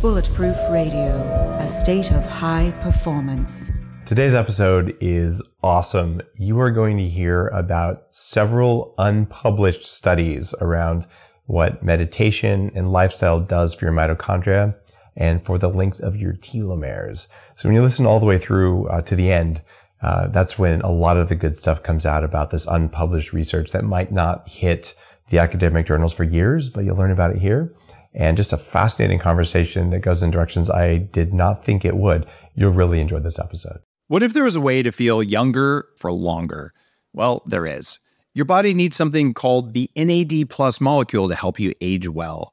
Bulletproof Radio, a state of high performance. Today's episode is awesome. You are going to hear about several unpublished studies around what meditation and lifestyle does for your mitochondria and for the length of your telomeres. So when you listen all the way through uh, to the end, uh, that's when a lot of the good stuff comes out about this unpublished research that might not hit the academic journals for years, but you'll learn about it here and just a fascinating conversation that goes in directions I did not think it would. You'll really enjoy this episode. What if there was a way to feel younger for longer? Well, there is. Your body needs something called the NAD plus molecule to help you age well.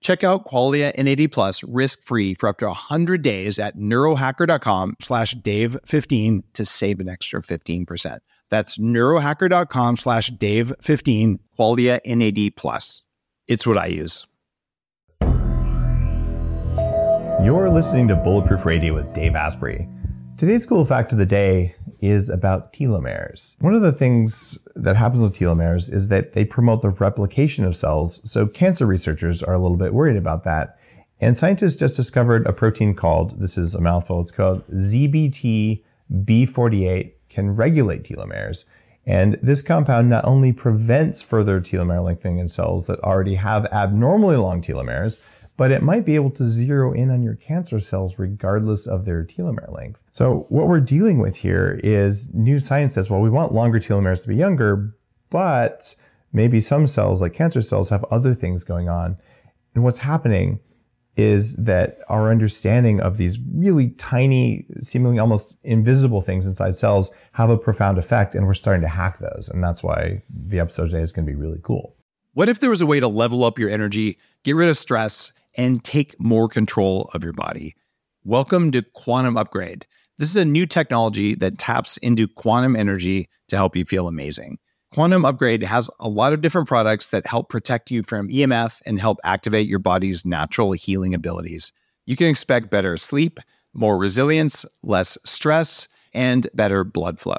Check out Qualia NAD plus risk-free for up to 100 days at neurohacker.com slash dave15 to save an extra 15%. That's neurohacker.com slash dave15, Qualia NAD plus. It's what I use. You're listening to Bulletproof Radio with Dave Asprey. Today's cool fact of the day is about telomeres. One of the things that happens with telomeres is that they promote the replication of cells, so cancer researchers are a little bit worried about that. And scientists just discovered a protein called, this is a mouthful, it's called ZBT-B48 can regulate telomeres. And this compound not only prevents further telomere lengthening in cells that already have abnormally long telomeres, but it might be able to zero in on your cancer cells regardless of their telomere length. So what we're dealing with here is new science says, well, we want longer telomeres to be younger, but maybe some cells like cancer cells have other things going on. And what's happening is that our understanding of these really tiny, seemingly almost invisible things inside cells have a profound effect, and we're starting to hack those. And that's why the episode today is going to be really cool. What if there was a way to level up your energy, get rid of stress, and take more control of your body. Welcome to Quantum Upgrade. This is a new technology that taps into quantum energy to help you feel amazing. Quantum Upgrade has a lot of different products that help protect you from EMF and help activate your body's natural healing abilities. You can expect better sleep, more resilience, less stress, and better blood flow.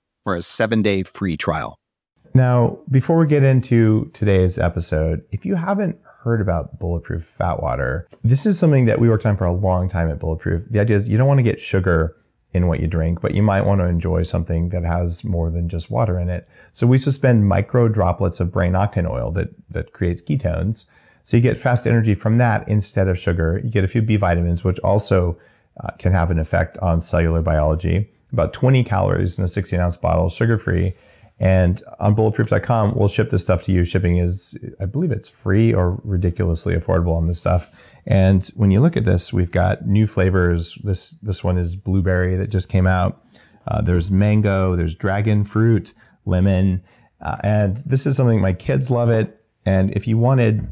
for a seven day free trial. Now, before we get into today's episode, if you haven't heard about Bulletproof Fat Water, this is something that we worked on for a long time at Bulletproof. The idea is you don't want to get sugar in what you drink, but you might want to enjoy something that has more than just water in it. So we suspend micro droplets of brain octane oil that, that creates ketones. So you get fast energy from that instead of sugar. You get a few B vitamins, which also uh, can have an effect on cellular biology about 20 calories in a 16 ounce bottle, sugar free. And on bulletproof.com, we'll ship this stuff to you. Shipping is, I believe it's free or ridiculously affordable on this stuff. And when you look at this, we've got new flavors. This, this one is blueberry that just came out. Uh, there's mango, there's dragon fruit, lemon. Uh, and this is something my kids love it. And if you wanted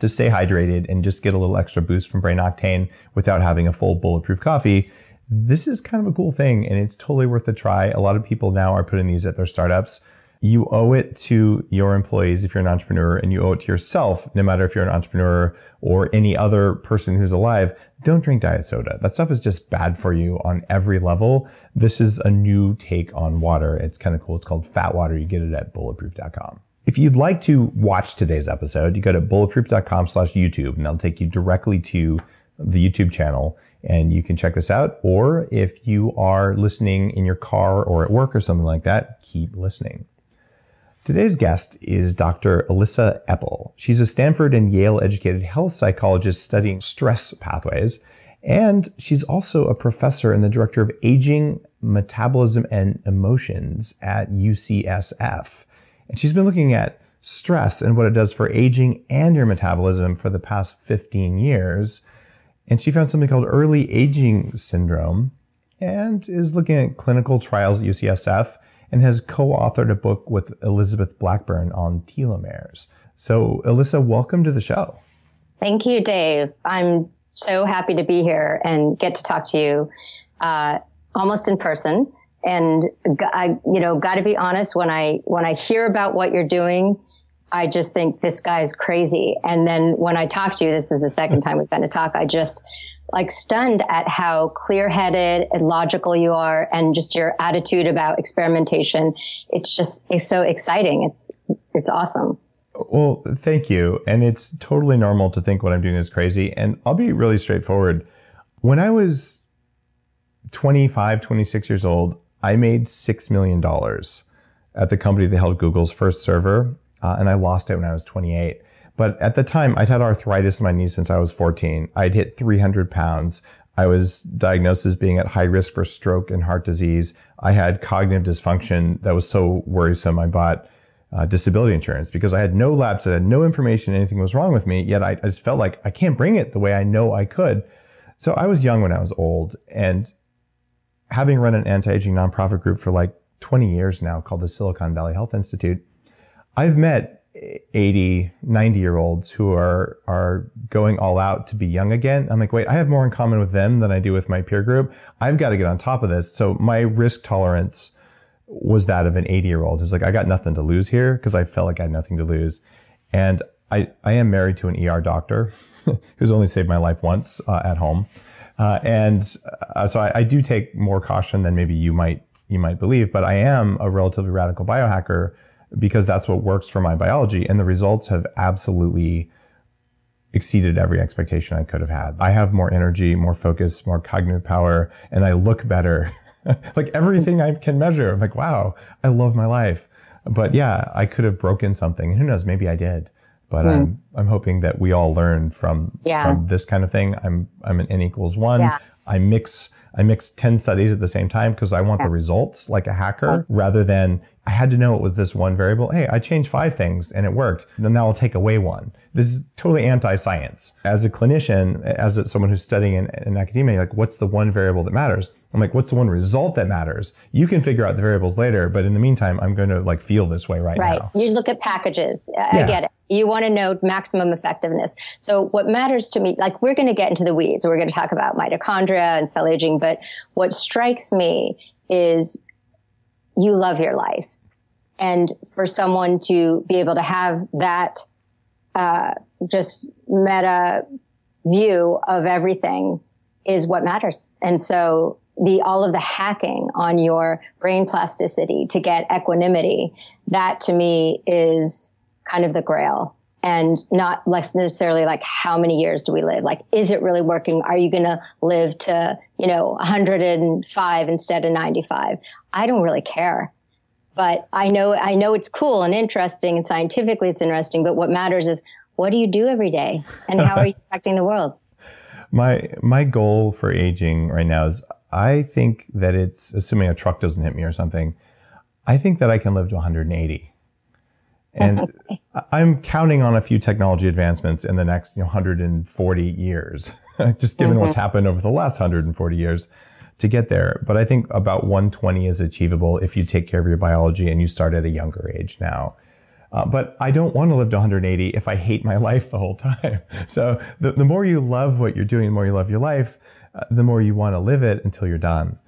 to stay hydrated and just get a little extra boost from Brain Octane without having a full bulletproof coffee, this is kind of a cool thing and it's totally worth a try. A lot of people now are putting these at their startups. You owe it to your employees if you're an entrepreneur, and you owe it to yourself, no matter if you're an entrepreneur or any other person who's alive. Don't drink diet soda. That stuff is just bad for you on every level. This is a new take on water. It's kind of cool. It's called Fat Water. You get it at bulletproof.com. If you'd like to watch today's episode, you go to bulletproof.com slash YouTube, and that'll take you directly to the YouTube channel and you can check this out. Or if you are listening in your car or at work or something like that, keep listening. Today's guest is Dr. Elissa Epel. She's a Stanford and Yale educated health psychologist studying stress pathways, and she's also a professor and the director of aging, metabolism, and emotions at UCSF. And she's been looking at stress and what it does for aging and your metabolism for the past 15 years. And she found something called early aging syndrome and is looking at clinical trials at UCSF and has co-authored a book with Elizabeth Blackburn on telomeres. So, Elissa, welcome to the show. Thank you, Dave. I'm so happy to be here and get to talk to you uh, almost in person. And I, you know, got to be honest. When I when I hear about what you're doing, I just think this guy's crazy. And then when I talk to you, this is the second time we've been to talk. I just like stunned at how clear headed and logical you are and just your attitude about experimentation. It's just, it's so exciting. It's, it's awesome. Well, thank you. And it's totally normal to think what I'm doing is crazy. And I'll be really straightforward. When I was 25, 26 years old, I made $6 million at the company that held Google's first server. Uh, and I lost it when I was 28. But at the time, I'd had arthritis in my knees since I was 14. I'd hit 300 pounds. I was diagnosed as being at high risk for stroke and heart disease. I had cognitive dysfunction that was so worrisome. I bought uh, disability insurance because I had no labs, I had no information anything was wrong with me. Yet I, I just felt like I can't bring it the way I know I could. So I was young when I was old, and having run an anti-aging nonprofit group for like 20 years now called the Silicon Valley Health Institute, I've met 80, 90 year olds who are, are going all out to be young again. I'm like, wait, I have more in common with them than I do with my peer group. I've got to get on top of this. So my risk tolerance was that of an 80 year old who's like, I got nothing to lose here because I felt like I had nothing to lose. And I, I am married to an ER doctor who's only saved my life once uh, at home. Uh, and uh, so I, I do take more caution than maybe you might, you might believe, but I am a relatively radical biohacker because that's what works for my biology. And the results have absolutely exceeded every expectation I could have had. I have more energy, more focus, more cognitive power, and I look better. like everything I can measure. I'm like, wow, I love my life. But yeah, I could have broken something. Who knows? Maybe I did. But mm. I'm I'm hoping that we all learn from yeah. from this kind of thing. I'm I'm an n equals one. Yeah. I mix I mix 10 studies at the same time because I want yeah. the results like a hacker rather than I had to know it was this one variable. Hey, I changed five things and it worked. Now I'll take away one. This is totally anti-science. As a clinician, as a, someone who's studying in, in academia, like what's the one variable that matters? I'm like, what's the one result that matters? You can figure out the variables later, but in the meantime, I'm going to like feel this way right, right. now. Right. You look at packages. I yeah. get it. You want to know maximum effectiveness. So what matters to me, like we're going to get into the weeds. We're going to talk about mitochondria and cell aging, but what strikes me is you love your life. And for someone to be able to have that, uh, just meta view of everything is what matters. And so the, all of the hacking on your brain plasticity to get equanimity, that to me is kind of the grail and not less necessarily like how many years do we live? Like, is it really working? Are you going to live to, you know, 105 instead of 95? I don't really care. But I know, I know it's cool and interesting and scientifically it's interesting. But what matters is what do you do every day and how are you affecting the world? My, my goal for aging right now is I think that it's assuming a truck doesn't hit me or something. I think that I can live to 180. And I'm counting on a few technology advancements in the next you know, 140 years, just given mm-hmm. what's happened over the last 140 years to get there. But I think about 120 is achievable if you take care of your biology and you start at a younger age now. Uh, but I don't want to live to 180 if I hate my life the whole time. So the, the more you love what you're doing, the more you love your life, uh, the more you want to live it until you're done.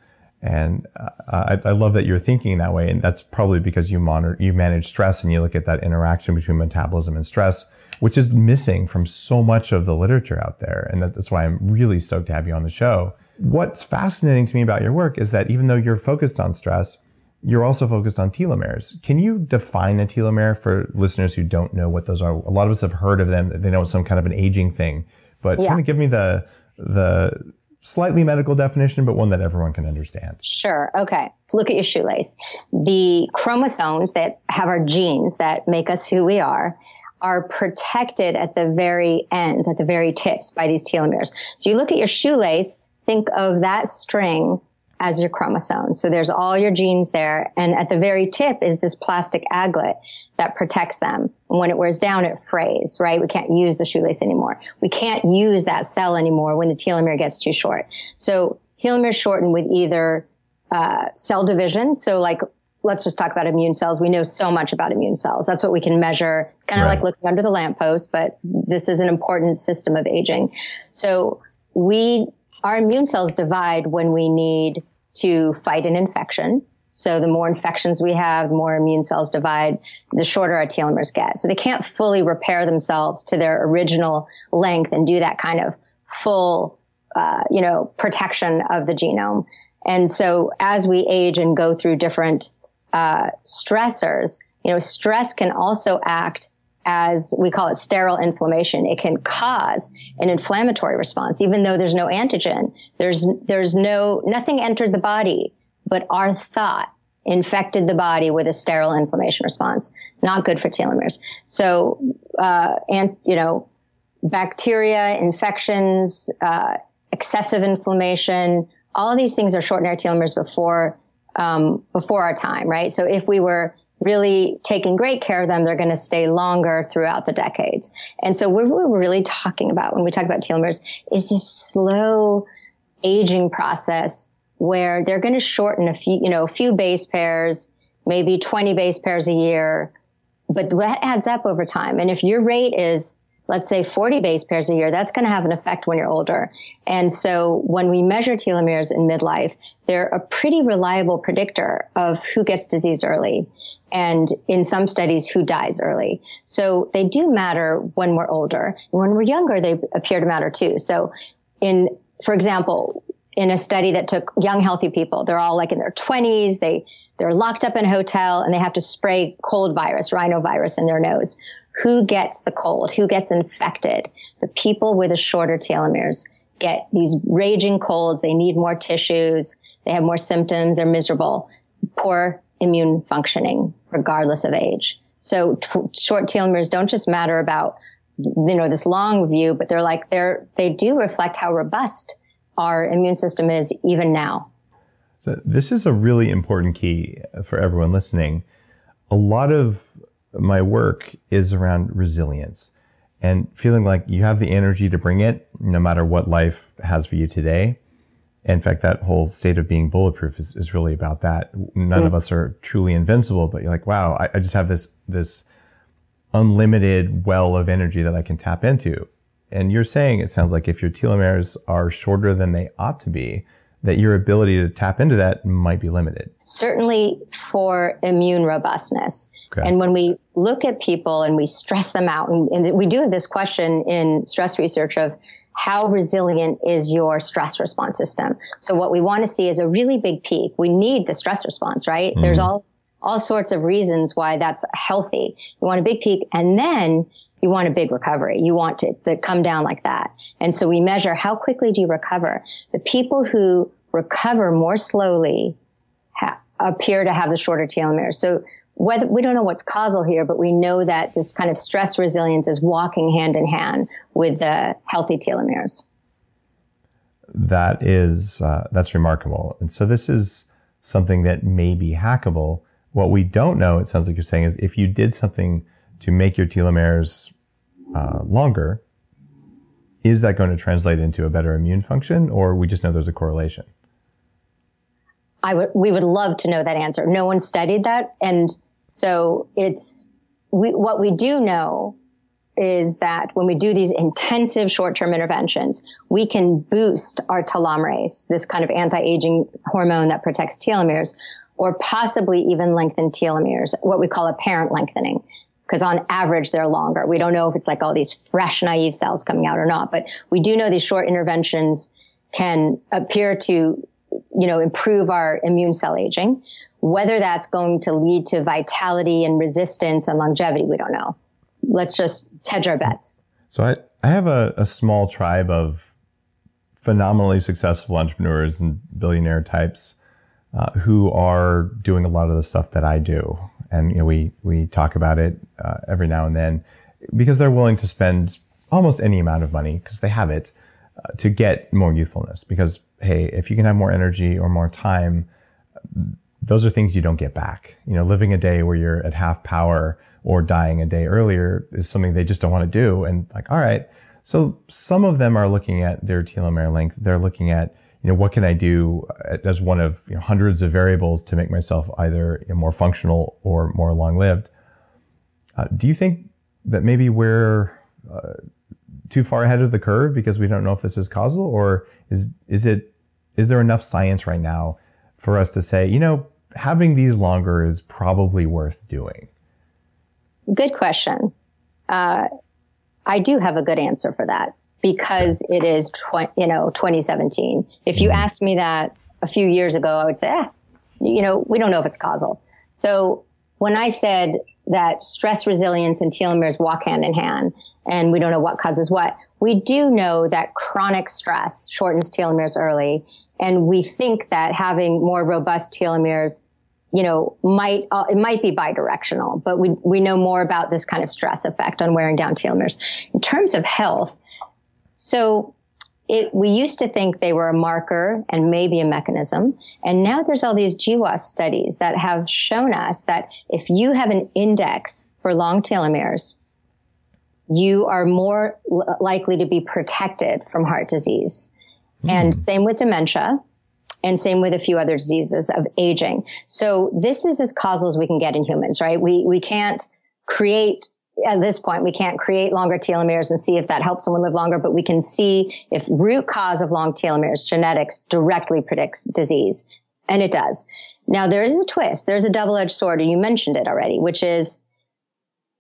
And uh, I, I, love that you're thinking that way. And that's probably because you monitor, you manage stress and you look at that interaction between metabolism and stress, which is missing from so much of the literature out there. And that's why I'm really stoked to have you on the show. What's fascinating to me about your work is that even though you're focused on stress, you're also focused on telomeres. Can you define a telomere for listeners who don't know what those are? A lot of us have heard of them. They know it's some kind of an aging thing, but yeah. kind of give me the, the slightly medical definition, but one that everyone can understand. Sure. Okay. Look at your shoelace. The chromosomes that have our genes that make us who we are are protected at the very ends, at the very tips by these telomeres. So you look at your shoelace, think of that string as your chromosomes. So there's all your genes there. And at the very tip is this plastic aglet that protects them. And when it wears down, it frays, right? We can't use the shoelace anymore. We can't use that cell anymore when the telomere gets too short. So telomeres shorten with either uh, cell division. So like let's just talk about immune cells. We know so much about immune cells. That's what we can measure. It's kind of right. like looking under the lamppost, but this is an important system of aging. So we, our immune cells divide when we need to fight an infection. So the more infections we have, the more immune cells divide, the shorter our telomeres get. So they can't fully repair themselves to their original length and do that kind of full, uh, you know, protection of the genome. And so as we age and go through different uh, stressors, you know, stress can also act as we call it sterile inflammation. It can cause an inflammatory response, even though there's no antigen. There's, there's no, nothing entered the body, but our thought infected the body with a sterile inflammation response. Not good for telomeres. So, uh, and, you know, bacteria, infections, uh, excessive inflammation, all of these things are shortening our telomeres before, um, before our time, right? So if we were really taking great care of them, they're going to stay longer throughout the decades. And so what we're really talking about when we talk about telomeres is this slow aging process where they're going to shorten a few, you know, a few base pairs, maybe 20 base pairs a year, but that adds up over time. And if your rate is let's say 40 base pairs a year, that's going to have an effect when you're older. And so when we measure telomeres in midlife, they're a pretty reliable predictor of who gets disease early and in some studies who dies early. So they do matter when we're older. When we're younger, they appear to matter too. So in, for example, in a study that took young healthy people, they're all like in their 20s, they, they're locked up in a hotel and they have to spray cold virus, rhinovirus in their nose. Who gets the cold? Who gets infected? The people with the shorter telomeres get these raging colds. They need more tissues. They have more symptoms. They're miserable. Poor immune functioning, regardless of age. So t- short telomeres don't just matter about, you know, this long view, but they're like, they're, they do reflect how robust our immune system is even now. So this is a really important key for everyone listening. A lot of my work is around resilience and feeling like you have the energy to bring it no matter what life has for you today in fact, that whole state of being bulletproof is, is really about that. None mm. of us are truly invincible, but you're like, wow, I, I just have this, this unlimited well of energy that I can tap into. And you're saying it sounds like if your telomeres are shorter than they ought to be, that your ability to tap into that might be limited. Certainly for immune robustness. Okay. And when we look at people and we stress them out, and, and we do have this question in stress research of how resilient is your stress response system? So what we want to see is a really big peak. We need the stress response, right? Mm. There's all, all sorts of reasons why that's healthy. You want a big peak and then you want a big recovery. You want to, to come down like that. And so we measure how quickly do you recover? The people who recover more slowly ha- appear to have the shorter telomeres. So whether we don't know what's causal here, but we know that this kind of stress resilience is walking hand in hand with the healthy telomeres. That is uh, that's remarkable, and so this is something that may be hackable. What we don't know, it sounds like you're saying, is if you did something to make your telomeres uh, longer, is that going to translate into a better immune function, or we just know there's a correlation? I would, we would love to know that answer. No one studied that. And so it's, we, what we do know is that when we do these intensive short-term interventions, we can boost our telomerase, this kind of anti-aging hormone that protects telomeres, or possibly even lengthen telomeres, what we call apparent lengthening. Because on average, they're longer. We don't know if it's like all these fresh, naive cells coming out or not, but we do know these short interventions can appear to you know, improve our immune cell aging. Whether that's going to lead to vitality and resistance and longevity, we don't know. Let's just hedge our bets. So I, I have a, a small tribe of phenomenally successful entrepreneurs and billionaire types uh, who are doing a lot of the stuff that I do. And you know, we we talk about it uh, every now and then because they're willing to spend almost any amount of money because they have it uh, to get more youthfulness. Because hey, if you can have more energy or more time, those are things you don't get back. You know, living a day where you're at half power or dying a day earlier is something they just don't want to do. And like, all right. So some of them are looking at their telomere length. They're looking at, you know, what can I do as one of you know, hundreds of variables to make myself either more functional or more long lived. Uh, do you think that maybe we're uh, too far ahead of the curve because we don't know if this is causal, or is is it is there enough science right now for us to say, you know, having these longer is probably worth doing? Good question. Uh, I do have a good answer for that because it is, tw- you know, 2017. If you mm-hmm. asked me that a few years ago, I would say, eh, you know, we don't know if it's causal. So when I said that stress resilience and telomeres walk hand in hand, and we don't know what causes what, we do know that chronic stress shortens telomeres early. And we think that having more robust telomeres you know, might, uh, it might be bidirectional, but we, we know more about this kind of stress effect on wearing down telomeres. In terms of health, so it, we used to think they were a marker and maybe a mechanism. And now there's all these GWAS studies that have shown us that if you have an index for long telomeres, you are more likely to be protected from heart disease. Mm. And same with dementia and same with a few other diseases of aging. So this is as causal as we can get in humans, right? We, we can't create at this point, we can't create longer telomeres and see if that helps someone live longer, but we can see if root cause of long telomeres, genetics directly predicts disease. And it does. Now there is a twist. There's a double-edged sword and you mentioned it already, which is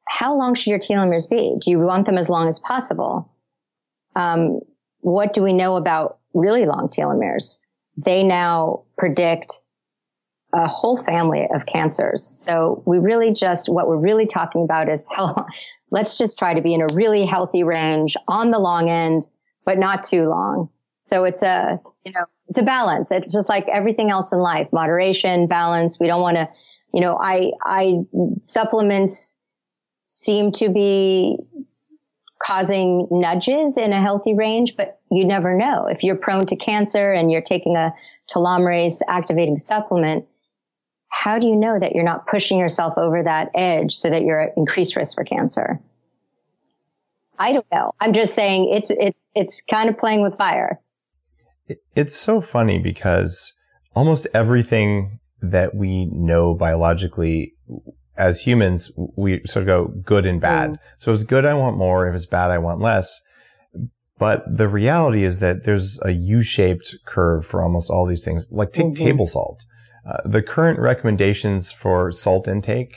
how long should your telomeres be? Do you want them as long as possible? Um, what do we know about really long telomeres? they now predict a whole family of cancers. So we really just, what we're really talking about is how, let's just try to be in a really healthy range on the long end, but not too long. So it's a, you know, it's a balance. It's just like everything else in life, moderation, balance. We don't want to, you know, I, I, supplements seem to be causing nudges in a healthy range, but you never know. If you're prone to cancer and you're taking a telomerase activating supplement, how do you know that you're not pushing yourself over that edge so that you're at increased risk for cancer? I don't know. I'm just saying it's it's it's kind of playing with fire. It's so funny because almost everything that we know biologically as humans, we sort of go good and bad. Mm. So if it's good, I want more. If it's bad, I want less. But the reality is that there's a U-shaped curve for almost all these things. Like take mm-hmm. table salt. Uh, the current recommendations for salt intake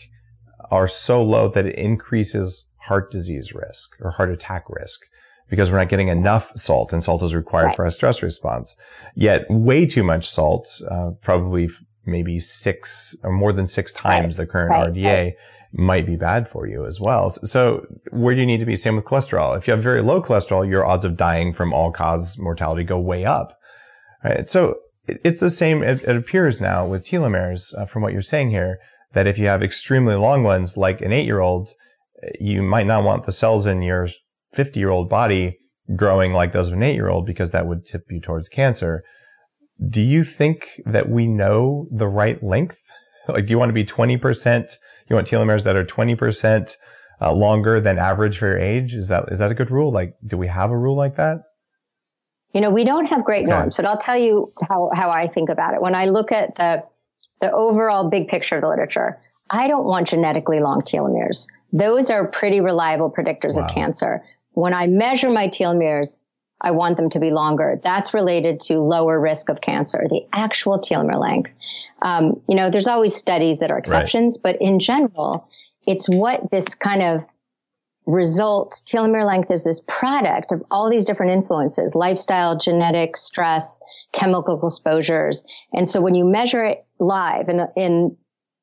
are so low that it increases heart disease risk or heart attack risk because we're not getting enough salt and salt is required right. for a stress response. Yet way too much salt, uh, probably maybe six or more than six times right. the current right. RDA right. might be bad for you as well. So where do you need to be? Same with cholesterol. If you have very low cholesterol, your odds of dying from all cause mortality go way up. Right. So it's the same. It, it appears now with telomeres uh, from what you're saying here that if you have extremely long ones, like an eight year old, you might not want the cells in your 50 year old body growing like those of an eight year old because that would tip you towards cancer do you think that we know the right length? Like, do you want to be 20%? You want telomeres that are 20% uh, longer than average for your age? Is that, is that a good rule? Like, do we have a rule like that? You know, we don't have great okay. norms, but I'll tell you how, how I think about it. When I look at the, the overall big picture of the literature, I don't want genetically long telomeres. Those are pretty reliable predictors wow. of cancer. When I measure my telomeres, I want them to be longer. That's related to lower risk of cancer, the actual telomere length. Um, you know, there's always studies that are exceptions, right. but in general, it's what this kind of result, telomere length is this product of all these different influences, lifestyle, genetic, stress, chemical exposures. And so when you measure it live in, in,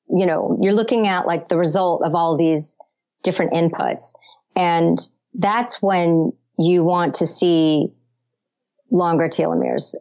you know, you're looking at like the result of all these different inputs. And that's when you want to see longer telomeres.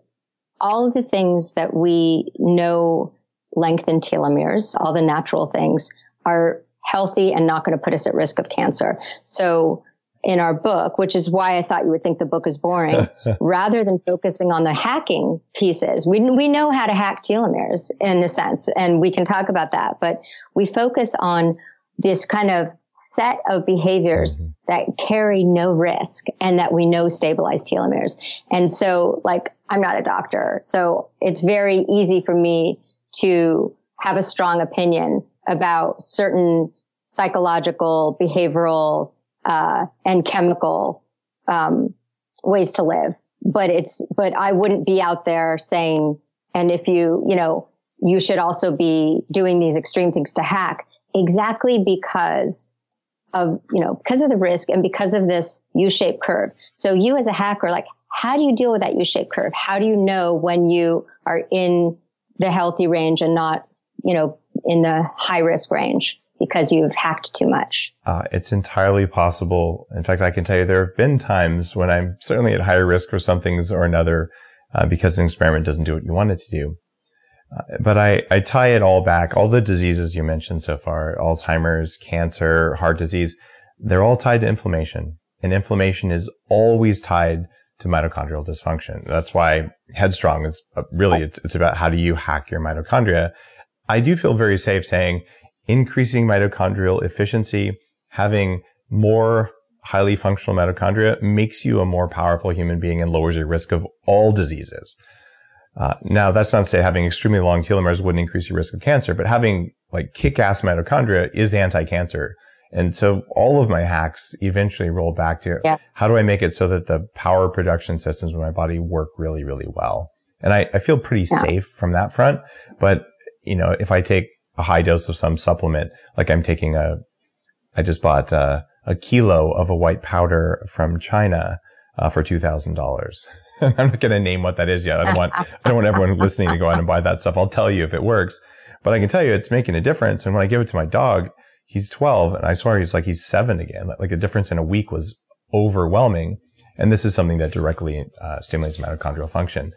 All of the things that we know lengthen telomeres, all the natural things are healthy and not going to put us at risk of cancer. So in our book, which is why I thought you would think the book is boring, rather than focusing on the hacking pieces. We, we know how to hack telomeres in a sense, and we can talk about that, but we focus on this kind of set of behaviors mm-hmm. that carry no risk and that we know stabilize telomeres. And so, like, I'm not a doctor, so it's very easy for me to have a strong opinion about certain psychological, behavioral, uh, and chemical um, ways to live. But it's but I wouldn't be out there saying, and if you you know you should also be doing these extreme things to hack exactly because of you know because of the risk and because of this U-shaped curve. So you as a hacker, like how do you deal with that U-shaped curve? How do you know when you are in the healthy range and not you know in the high risk range? because you've hacked too much? Uh, it's entirely possible. In fact, I can tell you there have been times when I'm certainly at higher risk for some things or another uh, because an experiment doesn't do what you want it to do. But I, I tie it all back. All the diseases you mentioned so far, Alzheimer's, cancer, heart disease, they're all tied to inflammation. And inflammation is always tied to mitochondrial dysfunction. That's why Headstrong is really, it's, it's about how do you hack your mitochondria. I do feel very safe saying increasing mitochondrial efficiency, having more highly functional mitochondria makes you a more powerful human being and lowers your risk of all diseases. Uh, now, that's not to say having extremely long telomeres wouldn't increase your risk of cancer, but having like kick-ass mitochondria is anti-cancer. And so all of my hacks eventually roll back to yeah. how do I make it so that the power production systems in my body work really, really well? And I, I feel pretty yeah. safe from that front. But, you know, if I take a high dose of some supplement. Like I'm taking a, I just bought a, a kilo of a white powder from China uh, for two thousand dollars. I'm not going to name what that is yet. I don't want I don't want everyone listening to go out and buy that stuff. I'll tell you if it works, but I can tell you it's making a difference. And when I give it to my dog, he's 12, and I swear he's like he's seven again. Like the difference in a week was overwhelming. And this is something that directly uh, stimulates mitochondrial function.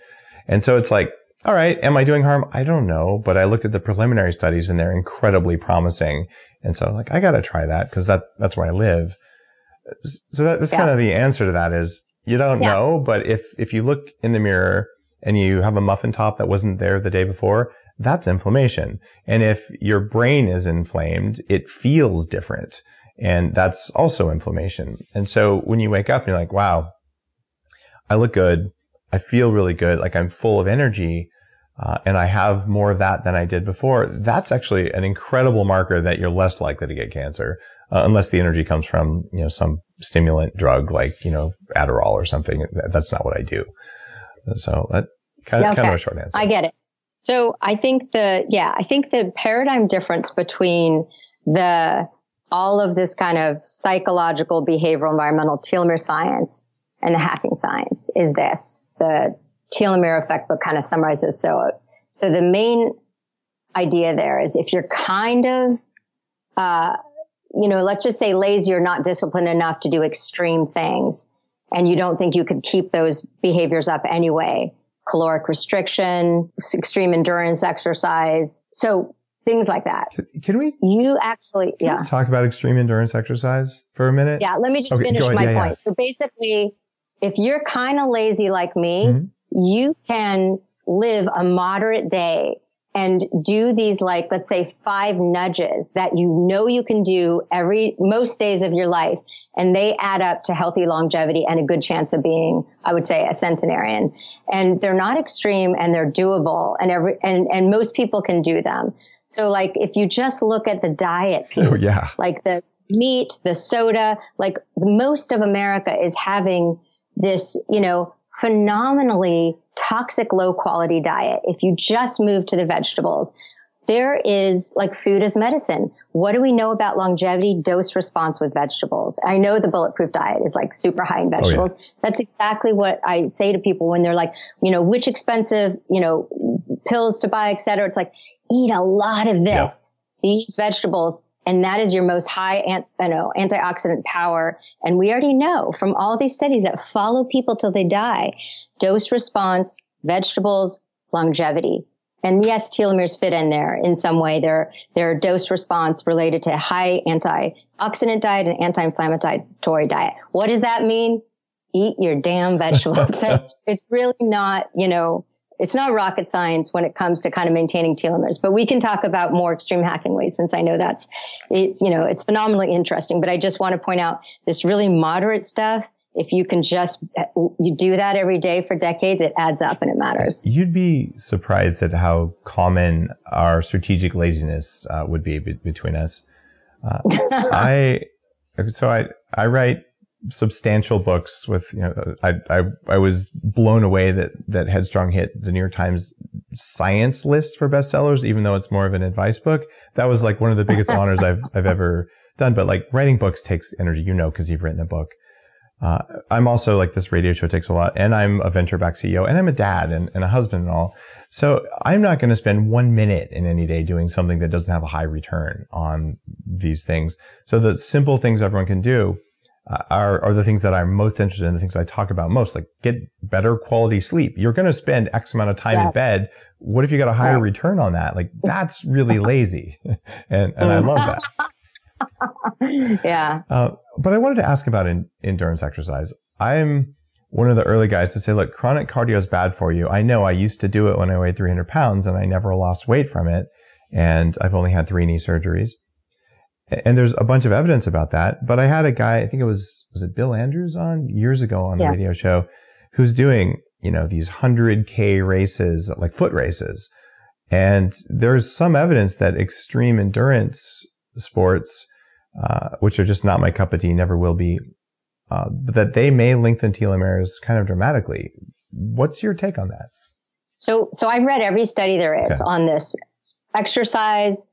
And so it's like all right, am I doing harm? I don't know, but I looked at the preliminary studies and they're incredibly promising. And so like, I got to try that because that's, that's where I live. So that, that's yeah. kind of the answer to that is you don't yeah. know, but if, if you look in the mirror and you have a muffin top that wasn't there the day before, that's inflammation. And if your brain is inflamed, it feels different. And that's also inflammation. And so when you wake up and you're like, wow, I look good. I feel really good. Like I'm full of energy uh, and I have more of that than I did before, that's actually an incredible marker that you're less likely to get cancer, uh, unless the energy comes from, you know, some stimulant drug like, you know, Adderall or something. That's not what I do. So that kind of, okay. kind of a short answer. I get it. So I think the, yeah, I think the paradigm difference between the, all of this kind of psychological, behavioral, environmental telomere science and the hacking science is this. The telomere effect book kind of summarizes. So, so the main idea there is if you're kind of, uh, you know, let's just say lazy or not disciplined enough to do extreme things and you don't think you could keep those behaviors up anyway, caloric restriction, extreme endurance exercise. So things like that. Can we? You actually, yeah. talk about extreme endurance exercise for a minute? Yeah. Let me just okay, finish my yeah, point. Yeah. So basically, if you're kind of lazy like me, mm-hmm you can live a moderate day and do these like, let's say five nudges that you know you can do every, most days of your life. And they add up to healthy longevity and a good chance of being, I would say, a centenarian. And they're not extreme and they're doable and every, and, and most people can do them. So like if you just look at the diet oh, piece, oh, yeah. like the meat, the soda, like most of America is having this, you know, phenomenally toxic, low quality diet. If you just move to the vegetables, there is like food as medicine. What do we know about longevity dose response with vegetables? I know the bulletproof diet is like super high in vegetables. Oh, yeah. That's exactly what I say to people when they're like, you know, which expensive, you know, pills to buy, et cetera. It's like, eat a lot of this, yeah. these vegetables, And that is your most high, you know, antioxidant power. And we already know from all these studies that follow people till they die, dose response, vegetables, longevity. And yes, telomeres fit in there in some way. They're, they're dose response related to high antioxidant diet and anti-inflammatory diet. What does that mean? Eat your damn vegetables. so it's really not, you know, it's not rocket science when it comes to kind of maintaining telomeres, but we can talk about more extreme hacking ways since I know that's, it's, you know, it's phenomenally interesting. But I just want to point out this really moderate stuff. If you can just, you do that every day for decades, it adds up and it matters. You'd be surprised at how common our strategic laziness uh, would be, be between us. Uh, I, so I, I write substantial books with you know I, I I was blown away that that Headstrong hit the New York Times science list for bestsellers even though it's more of an advice book. That was like one of the biggest honors I've I've ever done but like writing books takes energy you know because you've written a book. Uh, I'm also like this radio show takes a lot and I'm a venture back CEO and I'm a dad and, and a husband and all. So I'm not going to spend one minute in any day doing something that doesn't have a high return on these things. So the simple things everyone can do are, are the things that I'm most interested in, the things I talk about most, like get better quality sleep. You're going to spend X amount of time yes. in bed. What if you got a higher right. return on that? Like that's really lazy. and, and I love that. yeah. Uh, but I wanted to ask about in, endurance exercise. I'm one of the early guys to say, look, chronic cardio is bad for you. I know I used to do it when I weighed 300 pounds and I never lost weight from it. And I've only had three knee surgeries and there's a bunch of evidence about that. But I had a guy, I think it was was it Bill Andrews on years ago on the yeah. radio show, who's doing you know these hundred k races like foot races, and there's some evidence that extreme endurance sports, uh, which are just not my cup of tea, never will be, uh, that they may lengthen telomeres kind of dramatically. What's your take on that? So, so I've read every study there is okay. on this exercise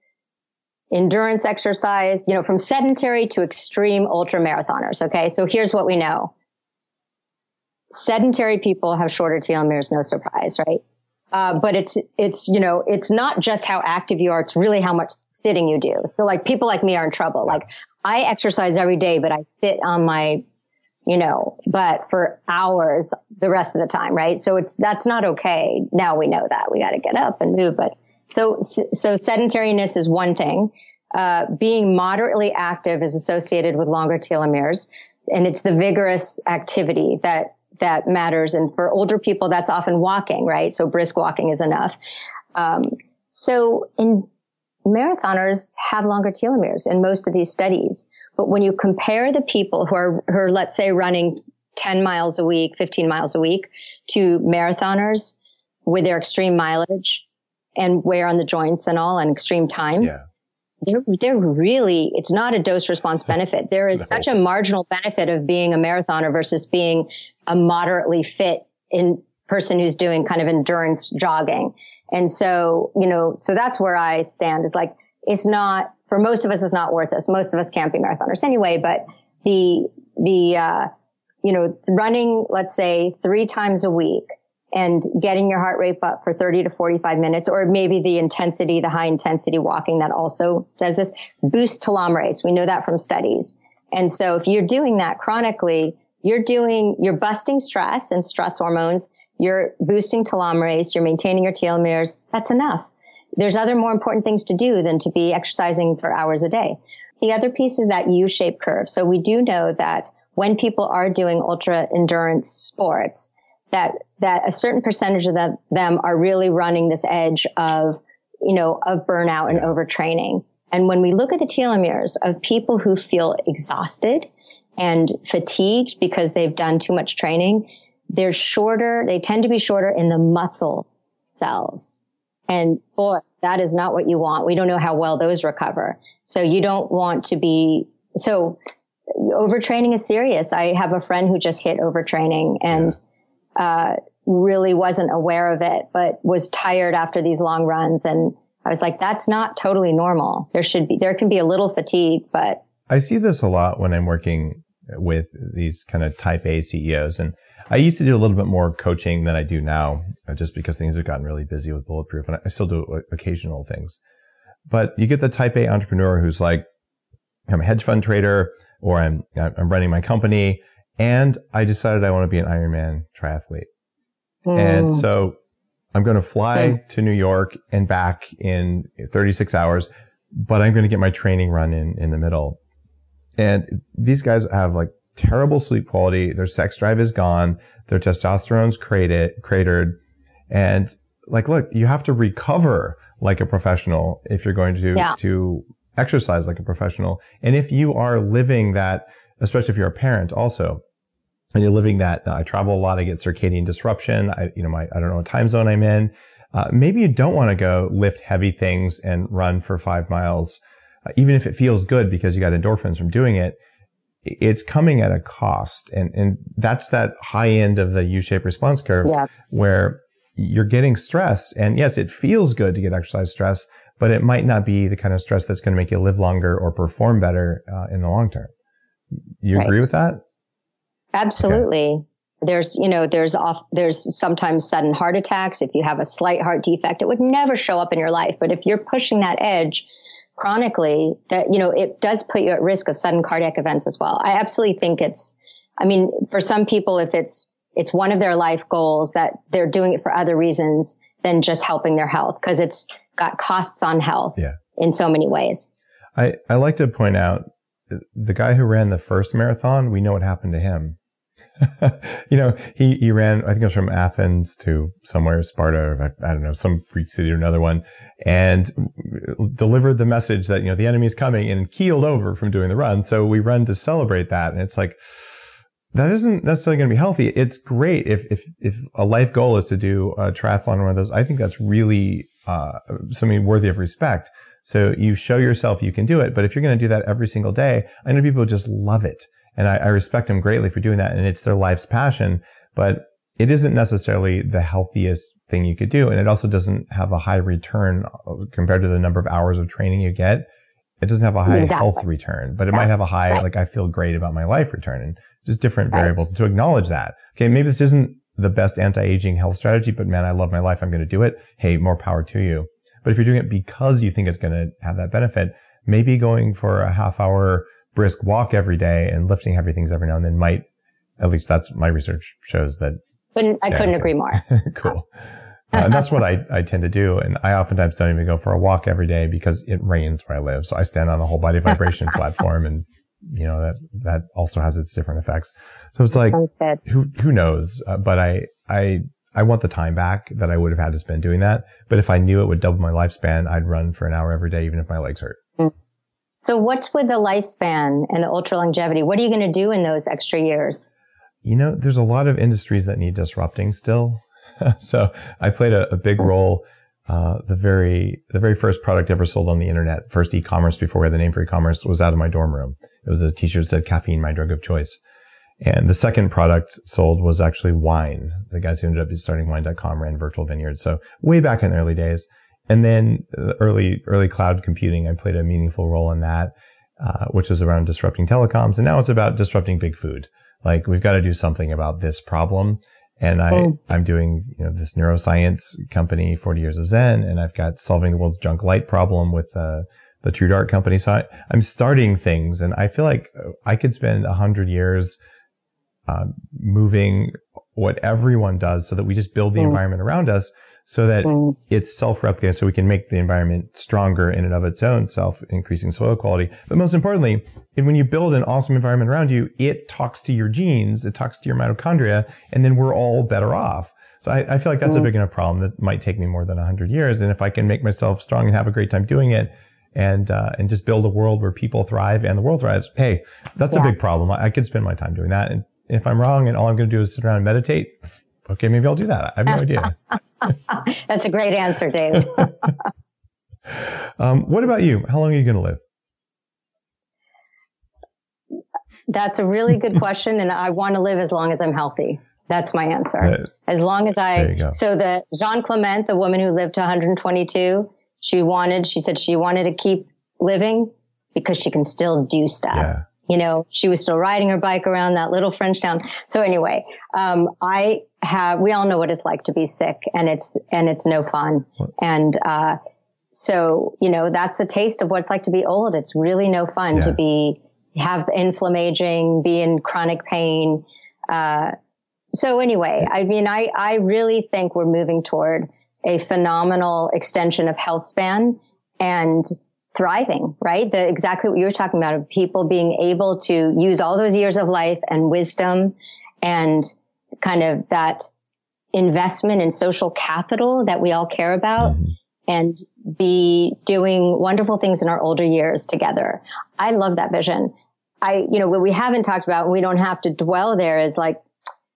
endurance exercise, you know, from sedentary to extreme ultra marathoners. Okay. So here's what we know. Sedentary people have shorter telomeres, no surprise, right? Uh, but it's, it's, you know, it's not just how active you are. It's really how much sitting you do. So like people like me are in trouble. Like I exercise every day, but I sit on my, you know, but for hours the rest of the time, right? So it's, that's not okay. Now we know that we got to get up and move, but so, so sedentariness is one thing. Uh, being moderately active is associated with longer telomeres, and it's the vigorous activity that that matters. And for older people, that's often walking, right? So brisk walking is enough. Um, so in marathoners have longer telomeres in most of these studies. But when you compare the people who are, who are, let's say, running 10 miles a week, 15 miles a week to marathoners with their extreme mileage, and wear on the joints and all and extreme time. Yeah. They're, they're really, it's not a dose response benefit. There is no. such a marginal benefit of being a marathoner versus being a moderately fit in person who's doing kind of endurance jogging. And so, you know, so that's where I stand is like, it's not, for most of us, it's not worth us. Most of us can't be marathoners anyway, but the, the, uh, you know, running, let's say three times a week and getting your heart rate up for 30 to 45 minutes, or maybe the intensity, the high intensity walking that also does this boost telomerase. We know that from studies. And so if you're doing that chronically, you're doing, you're busting stress and stress hormones. You're boosting telomerase. You're maintaining your telomeres. That's enough. There's other more important things to do than to be exercising for hours a day. The other piece is that U-shaped curve. So we do know that when people are doing ultra endurance sports, that that a certain percentage of them, them are really running this edge of you know of burnout and overtraining. And when we look at the telomeres of people who feel exhausted and fatigued because they've done too much training, they're shorter. They tend to be shorter in the muscle cells. And boy, that is not what you want. We don't know how well those recover. So you don't want to be, so overtraining is serious. I have a friend who just hit overtraining and yeah uh, really wasn't aware of it, but was tired after these long runs. And I was like, that's not totally normal. There should be, there can be a little fatigue, but. I see this a lot when I'm working with these kind of type A CEOs. And I used to do a little bit more coaching than I do now, uh, just because things have gotten really busy with Bulletproof. And I still do occasional things. But you get the type A entrepreneur who's like, I'm a hedge fund trader or I'm, I'm running my company. And I decided I want to be an Ironman triathlete. Mm. And so I'm going to fly mm. to New York and back in 36 hours, but I'm going to get my training run in, in the middle. And these guys have like terrible sleep quality. Their sex drive is gone. Their testosterone's cratered, cratered. And like, look, you have to recover like a professional if you're going to, yeah. to exercise like a professional. And if you are living that, especially if you're a parent also, and you're living that, uh, I travel a lot, I get circadian disruption. I, you know, my, I don't know what time zone I'm in. Uh, maybe you don't want to go lift heavy things and run for five miles, uh, even if it feels good because you got endorphins from doing it. It's coming at a cost. And, and that's that high end of the U-shaped response curve yeah. where you're getting stress. And yes, it feels good to get exercise stress, but it might not be the kind of stress that's going to make you live longer or perform better uh, in the long term. You right. agree with that? Absolutely. Okay. There's, you know, there's off, there's sometimes sudden heart attacks. If you have a slight heart defect, it would never show up in your life. But if you're pushing that edge chronically, that, you know, it does put you at risk of sudden cardiac events as well. I absolutely think it's, I mean, for some people, if it's, it's one of their life goals that they're doing it for other reasons than just helping their health because it's got costs on health yeah. in so many ways. I, I like to point out the guy who ran the first marathon, we know what happened to him. you know, he, he ran, I think it was from Athens to somewhere, Sparta, I, I don't know, some Greek city or another one, and delivered the message that, you know, the enemy is coming and keeled over from doing the run. So we run to celebrate that. And it's like, that isn't necessarily going to be healthy. It's great if, if, if a life goal is to do a triathlon or one of those. I think that's really, uh, something worthy of respect. So you show yourself you can do it. But if you're going to do that every single day, I know people just love it. And I, I respect them greatly for doing that. And it's their life's passion, but it isn't necessarily the healthiest thing you could do. And it also doesn't have a high return uh, compared to the number of hours of training you get. It doesn't have a high exactly. health return, but it yeah. might have a high, right. like I feel great about my life return and just different right. variables to acknowledge that. Okay. Maybe this isn't the best anti-aging health strategy, but man, I love my life. I'm going to do it. Hey, more power to you. But if you're doing it because you think it's going to have that benefit, maybe going for a half hour brisk walk every day and lifting heavy things every now and then might, at least that's my research shows that. Couldn't, I yeah, couldn't okay. agree more. cool. Uh, and that's what I, I tend to do. And I oftentimes don't even go for a walk every day because it rains where I live. So I stand on a whole body vibration platform and, you know, that, that also has its different effects. So it's like, who, who knows? Uh, but I, I, I want the time back that I would have had to spend doing that. But if I knew it would double my lifespan, I'd run for an hour every day, even if my legs hurt. Mm. So what's with the lifespan and the ultra longevity? What are you going to do in those extra years? You know, there's a lot of industries that need disrupting still. so I played a, a big role. Uh, the very the very first product ever sold on the internet, first e-commerce before we had the name for e-commerce, was out of my dorm room. It was a T-shirt that said "Caffeine, my drug of choice." And the second product sold was actually wine. The guys who ended up starting wine.com ran virtual vineyards. So way back in the early days. And then early, early cloud computing, I played a meaningful role in that, uh, which was around disrupting telecoms. And now it's about disrupting big food. Like we've got to do something about this problem. And I, oh. I'm doing, you know, this neuroscience company, 40 years of Zen, and I've got solving the world's junk light problem with, uh, the True Dark company. So I, I'm starting things and I feel like I could spend a hundred years, uh, moving what everyone does so that we just build the mm. environment around us so that mm. it's self-replicating so we can make the environment stronger in and of its own self increasing soil quality but most importantly when you build an awesome environment around you it talks to your genes it talks to your mitochondria and then we're all better off so I, I feel like that's mm. a big enough problem that might take me more than 100 years and if i can make myself strong and have a great time doing it and uh, and just build a world where people thrive and the world thrives hey that's yeah. a big problem I, I could spend my time doing that and if i'm wrong and all i'm going to do is sit around and meditate okay maybe i'll do that i have no idea That's a great answer, Dave. um, what about you? How long are you going to live? That's a really good question, and I want to live as long as I'm healthy. That's my answer. as long as I. So the Jeanne Calment, the woman who lived to 122, she wanted. She said she wanted to keep living because she can still do stuff. Yeah. You know, she was still riding her bike around that little French town. So anyway, um, I have, we all know what it's like to be sick and it's, and it's no fun. And, uh, so, you know, that's a taste of what it's like to be old. It's really no fun yeah. to be, have inflammaging, be in chronic pain. Uh, so anyway, I mean, I, I really think we're moving toward a phenomenal extension of health span and thriving, right? The exactly what you were talking about of people being able to use all those years of life and wisdom and kind of that investment in social capital that we all care about mm-hmm. and be doing wonderful things in our older years together. I love that vision. I, you know, what we haven't talked about, we don't have to dwell there is like,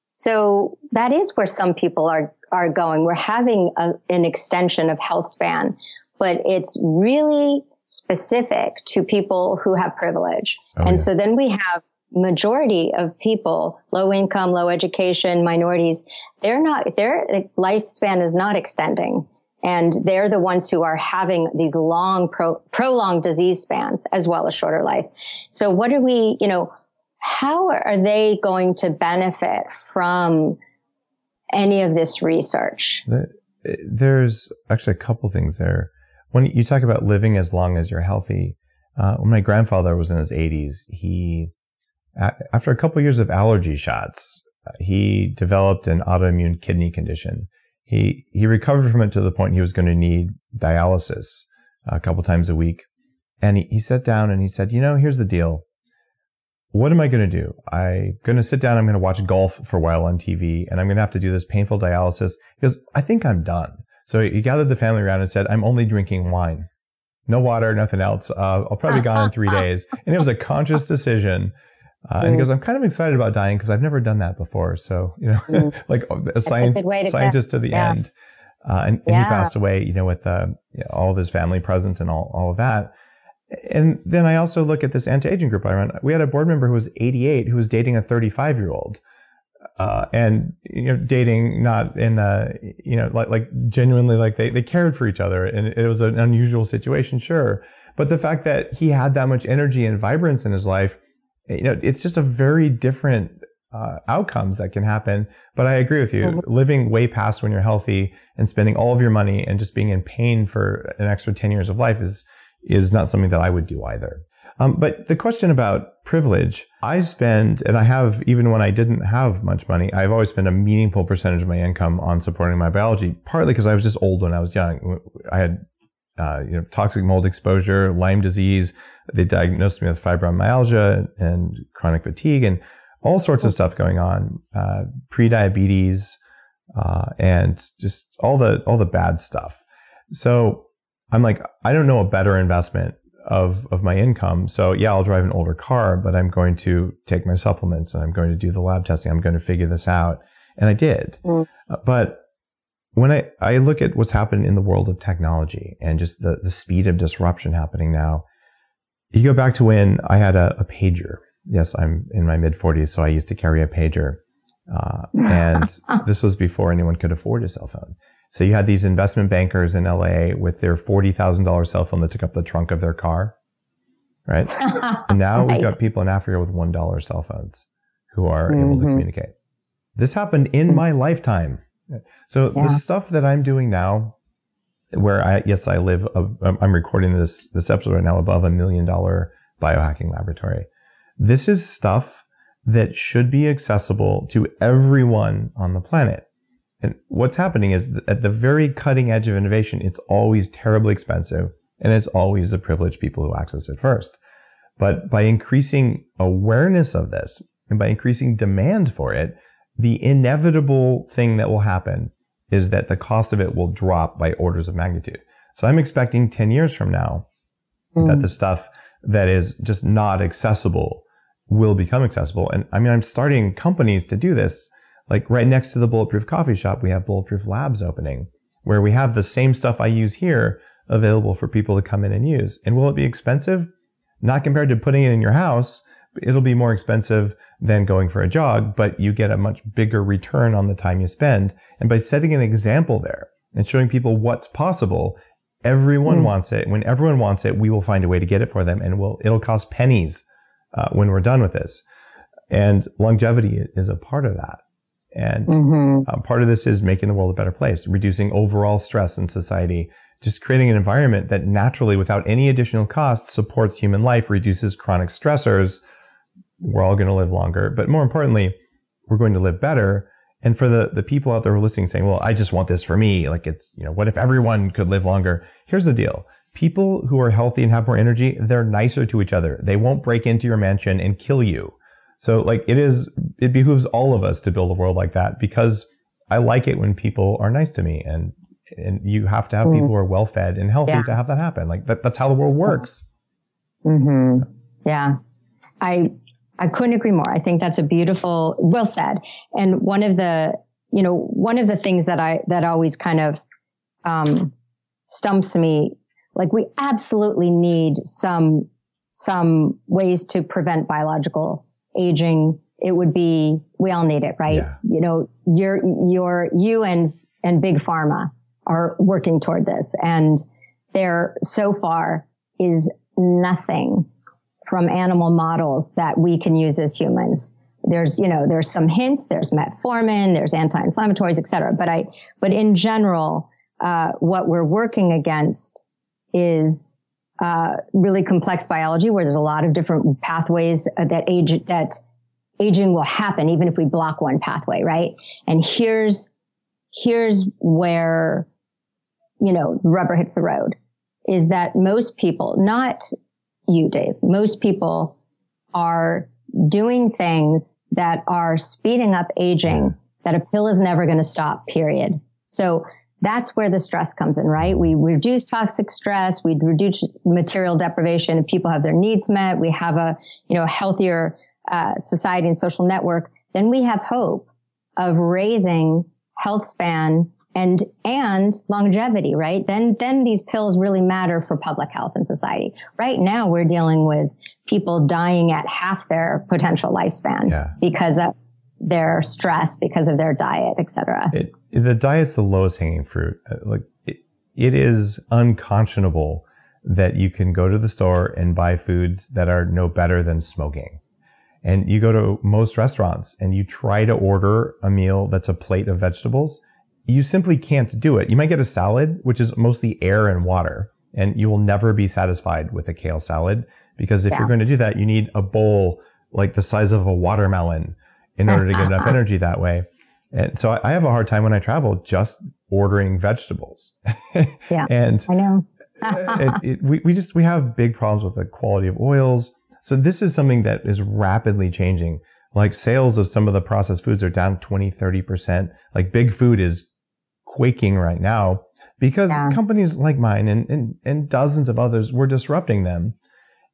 so that is where some people are, are going. We're having a, an extension of health span, but it's really specific to people who have privilege. Oh, and yeah. so then we have majority of people, low income, low education, minorities, they're not, their lifespan is not extending. And they're the ones who are having these long, pro, prolonged disease spans as well as shorter life. So what are we, you know, how are they going to benefit from any of this research? Eh, there's actually a couple things there. When you talk about living as long as you're healthy, uh, when my grandfather was in his 80s, he after a couple of years of allergy shots, he developed an autoimmune kidney condition. He he recovered from it to the point he was going to need dialysis a couple times a week. And he, he sat down and he said, you know, here's the deal. What am I going to do? I'm going to sit down. I'm going to watch golf for a while on TV and I'm going to have to do this painful dialysis because I think I'm done. So he gathered the family around and said, I'm only drinking wine. No water, nothing else. Uh, I'll probably be gone in three days. And it was a conscious decision uh, and he goes, I'm kind of excited about dying because I've never done that before. So, you know, mm. like a, science, a scientist to the yeah. end. Uh, and, and yeah. he passed away, you know, with uh, you know, all of his family present and all, all of that. And then I also look at this anti-aging group I run. We had a board member who was 88 who was dating a 35 year old. Uh, and you know, dating not in the you know, like like genuinely like they they cared for each other, and it was an unusual situation, sure. But the fact that he had that much energy and vibrance in his life, you know, it's just a very different uh, outcomes that can happen. But I agree with you. Mm-hmm. Living way past when you're healthy and spending all of your money and just being in pain for an extra 10 years of life is, is not something that I would do either. Um, but the question about privilege, I spend, and I have, even when I didn't have much money, I've always spent a meaningful percentage of my income on supporting my biology, partly because I was just old when I was young. I had, uh, you know, toxic mold exposure, Lyme disease, they diagnosed me with fibromyalgia and chronic fatigue and all sorts of stuff going on, uh, pre-diabetes, uh, and just all the all the bad stuff. So I'm like, I don't know a better investment of of my income. So yeah, I'll drive an older car, but I'm going to take my supplements and I'm going to do the lab testing. I'm going to figure this out, and I did. Mm. Uh, but when I, I look at what's happened in the world of technology and just the, the speed of disruption happening now, you go back to when I had a, a pager. Yes, I'm in my mid 40s, so I used to carry a pager. Uh, and this was before anyone could afford a cell phone. So you had these investment bankers in LA with their $40,000 cell phone that took up the trunk of their car. Right. and now right. we've got people in Africa with $1 cell phones who are mm-hmm. able to mm-hmm. communicate. This happened in mm-hmm. my lifetime. So yeah. the stuff that I'm doing now where I yes I live. I'm recording this this episode right now above a million dollar biohacking laboratory. This is stuff that should be accessible to everyone on the planet. And what's happening is at the very cutting edge of innovation, it's always terribly expensive and it's always the privileged people who access it first. But by increasing awareness of this and by increasing demand for it, the inevitable thing that will happen is that the cost of it will drop by orders of magnitude. So I'm expecting 10 years from now mm. that the stuff that is just not accessible will become accessible. And I mean, I'm starting companies to do this. Like right next to the Bulletproof coffee shop, we have Bulletproof Labs opening where we have the same stuff I use here available for people to come in and use. And will it be expensive? Not compared to putting it in your house. It'll be more expensive than going for a jog, but you get a much bigger return on the time you spend. And by setting an example there and showing people what's possible, everyone mm. wants it. When everyone wants it, we will find a way to get it for them and we'll, it'll cost pennies uh, when we're done with this. And longevity is a part of that. And mm-hmm. uh, part of this is making the world a better place, reducing overall stress in society, just creating an environment that naturally, without any additional cost, supports human life, reduces chronic stressors, we're all going to live longer. But more importantly, we're going to live better. And for the, the people out there who are listening saying, well, I just want this for me. Like it's, you know, what if everyone could live longer? Here's the deal. People who are healthy and have more energy, they're nicer to each other. They won't break into your mansion and kill you. So like it is, it behooves all of us to build a world like that because I like it when people are nice to me and, and you have to have mm. people who are well fed and healthy yeah. to have that happen. Like that, that's how the world works. Mm-hmm. Yeah. I, I couldn't agree more. I think that's a beautiful, well said. And one of the, you know, one of the things that I, that always kind of, um, stumps me, like we absolutely need some, some ways to prevent biological aging. It would be, we all need it, right? Yeah. You know, you're, you're, you and, and big pharma are working toward this and there so far is nothing from animal models that we can use as humans. There's, you know, there's some hints, there's metformin, there's anti-inflammatories, et cetera. But I, but in general, uh, what we're working against is, uh, really complex biology where there's a lot of different pathways that age, that aging will happen even if we block one pathway, right? And here's, here's where, you know, rubber hits the road is that most people, not you, Dave. Most people are doing things that are speeding up aging that a pill is never going to stop, period. So that's where the stress comes in, right? We reduce toxic stress. We reduce material deprivation people have their needs met. We have a, you know, healthier uh, society and social network. Then we have hope of raising health span and and longevity, right? Then then these pills really matter for public health and society. Right now, we're dealing with people dying at half their potential lifespan yeah. because of their stress, because of their diet, etc. The diet's the lowest hanging fruit. Uh, like it, it is unconscionable that you can go to the store and buy foods that are no better than smoking. And you go to most restaurants and you try to order a meal that's a plate of vegetables you simply can't do it. You might get a salad, which is mostly air and water, and you will never be satisfied with a kale salad because if yeah. you're going to do that, you need a bowl like the size of a watermelon in order to get enough energy that way. And so I have a hard time when I travel just ordering vegetables. yeah. and I know. it, it, we, we just, we have big problems with the quality of oils. So this is something that is rapidly changing. Like sales of some of the processed foods are down 20, 30%. Like big food is quaking right now because yeah. companies like mine and, and, and dozens of others were disrupting them.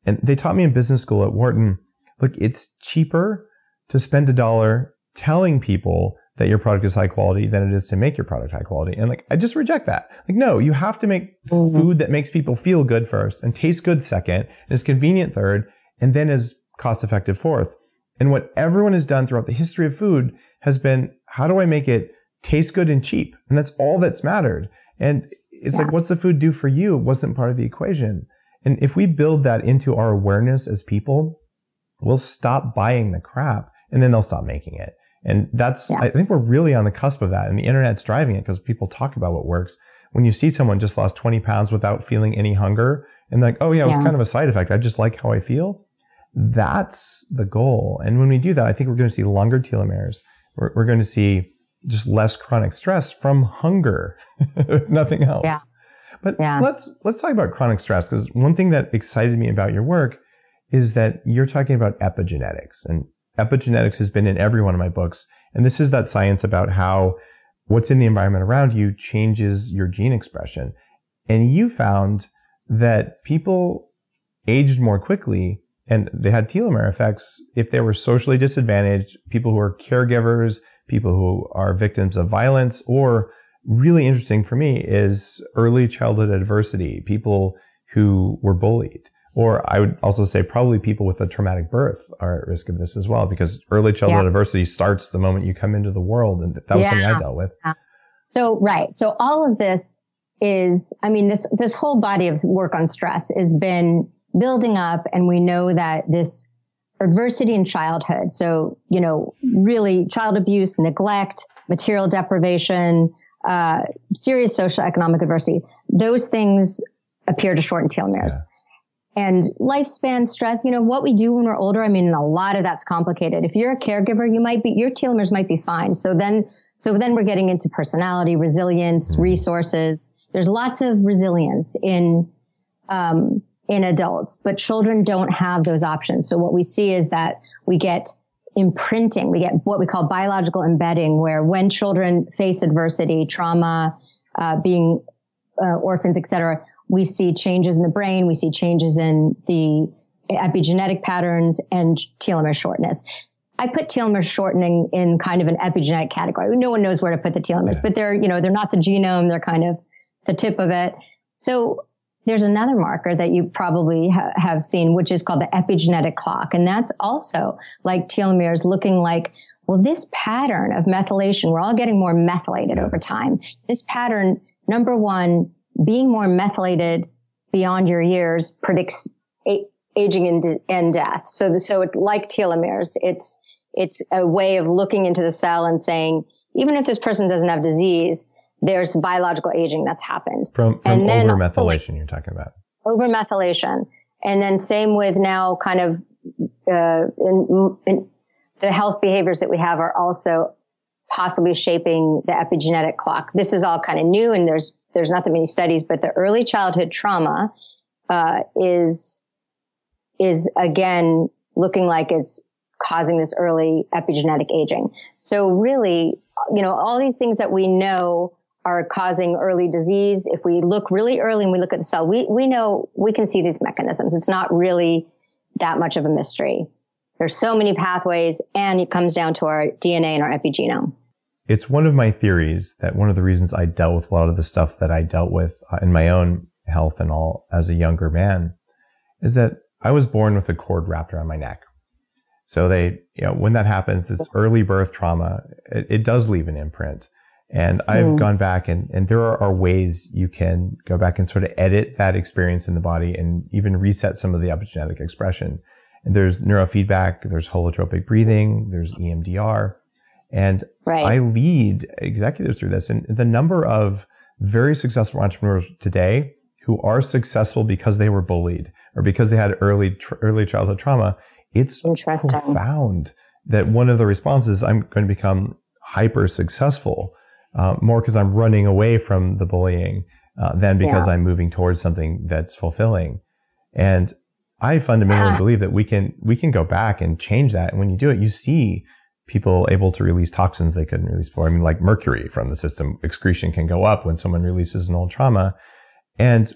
And they taught me in business school at Wharton, look, it's cheaper to spend a dollar telling people that your product is high quality than it is to make your product high quality. And like, I just reject that. Like, no, you have to make mm-hmm. food that makes people feel good first and taste good second and is convenient third and then is cost effective fourth. And what everyone has done throughout the history of food has been, how do I make it taste good and cheap. And that's all that's mattered. And it's yeah. like, what's the food do for you? It wasn't part of the equation. And if we build that into our awareness as people, we'll stop buying the crap and then they'll stop making it. And that's, yeah. I think we're really on the cusp of that. And the internet's driving it because people talk about what works. When you see someone just lost 20 pounds without feeling any hunger and like, oh yeah, it was yeah. kind of a side effect. I just like how I feel. That's the goal. And when we do that, I think we're going to see longer telomeres. We're, we're going to see just less chronic stress from hunger, nothing else. Yeah. But yeah. let's let's talk about chronic stress because one thing that excited me about your work is that you're talking about epigenetics and epigenetics has been in every one of my books and this is that science about how what's in the environment around you changes your gene expression. And you found that people aged more quickly and they had telomere effects if they were socially disadvantaged, people who are caregivers, people who are victims of violence, or really interesting for me is early childhood adversity, people who were bullied. Or I would also say probably people with a traumatic birth are at risk of this as well, because early childhood yeah. adversity starts the moment you come into the world. And that was yeah. something I dealt with. So, right. So all of this is, I mean, this, this whole body of work on stress has been building up. And we know that this adversity in childhood. So, you know, really child abuse, neglect, material deprivation, uh, serious social economic adversity, those things appear to shorten telomeres. Yeah. And lifespan stress, you know, what we do when we're older, I mean, a lot of that's complicated. If you're a caregiver, you might be, your telomeres might be fine. So then, so then we're getting into personality, resilience, resources. There's lots of resilience in, um, in adults, but children don't have those options. So what we see is that we get imprinting, we get what we call biological embedding, where when children face adversity, trauma, uh, being uh, orphans, etc., we see changes in the brain, we see changes in the epigenetic patterns and telomere shortness. I put telomere shortening in kind of an epigenetic category. No one knows where to put the telomeres, yeah. but they're, you know, they're not the genome. They're kind of the tip of it. So there's another marker that you probably ha- have seen, which is called the epigenetic clock. And that's also like telomeres looking like, well, this pattern of methylation, we're all getting more methylated over time. This pattern, number one, being more methylated beyond your years predicts a- aging and, and death. So, so it, like telomeres, it's, it's a way of looking into the cell and saying, even if this person doesn't have disease, there's biological aging that's happened. From, from over methylation, you're talking about. Over methylation. And then same with now kind of, uh, in, in the health behaviors that we have are also possibly shaping the epigenetic clock. This is all kind of new and there's, there's not that many studies, but the early childhood trauma, uh, is, is again looking like it's causing this early epigenetic aging. So really, you know, all these things that we know are causing early disease. If we look really early and we look at the cell, we, we know we can see these mechanisms. It's not really that much of a mystery. There's so many pathways and it comes down to our DNA and our epigenome. It's one of my theories that one of the reasons I dealt with a lot of the stuff that I dealt with uh, in my own health and all as a younger man is that I was born with a cord wrapped around my neck. So they, you know, when that happens, this early birth trauma, it, it does leave an imprint. And I've mm. gone back and, and there are, are, ways you can go back and sort of edit that experience in the body and even reset some of the epigenetic expression. And there's neurofeedback, there's holotropic breathing, there's EMDR. And right. I lead executives through this. And the number of very successful entrepreneurs today who are successful because they were bullied or because they had early, tr- early childhood trauma, it's profound that one of the responses I'm going to become hyper successful uh, more because I'm running away from the bullying uh, than because yeah. I'm moving towards something that's fulfilling. And I fundamentally believe that we can we can go back and change that. And when you do it, you see people able to release toxins they couldn't release before. I mean, like mercury from the system excretion can go up when someone releases an old trauma. And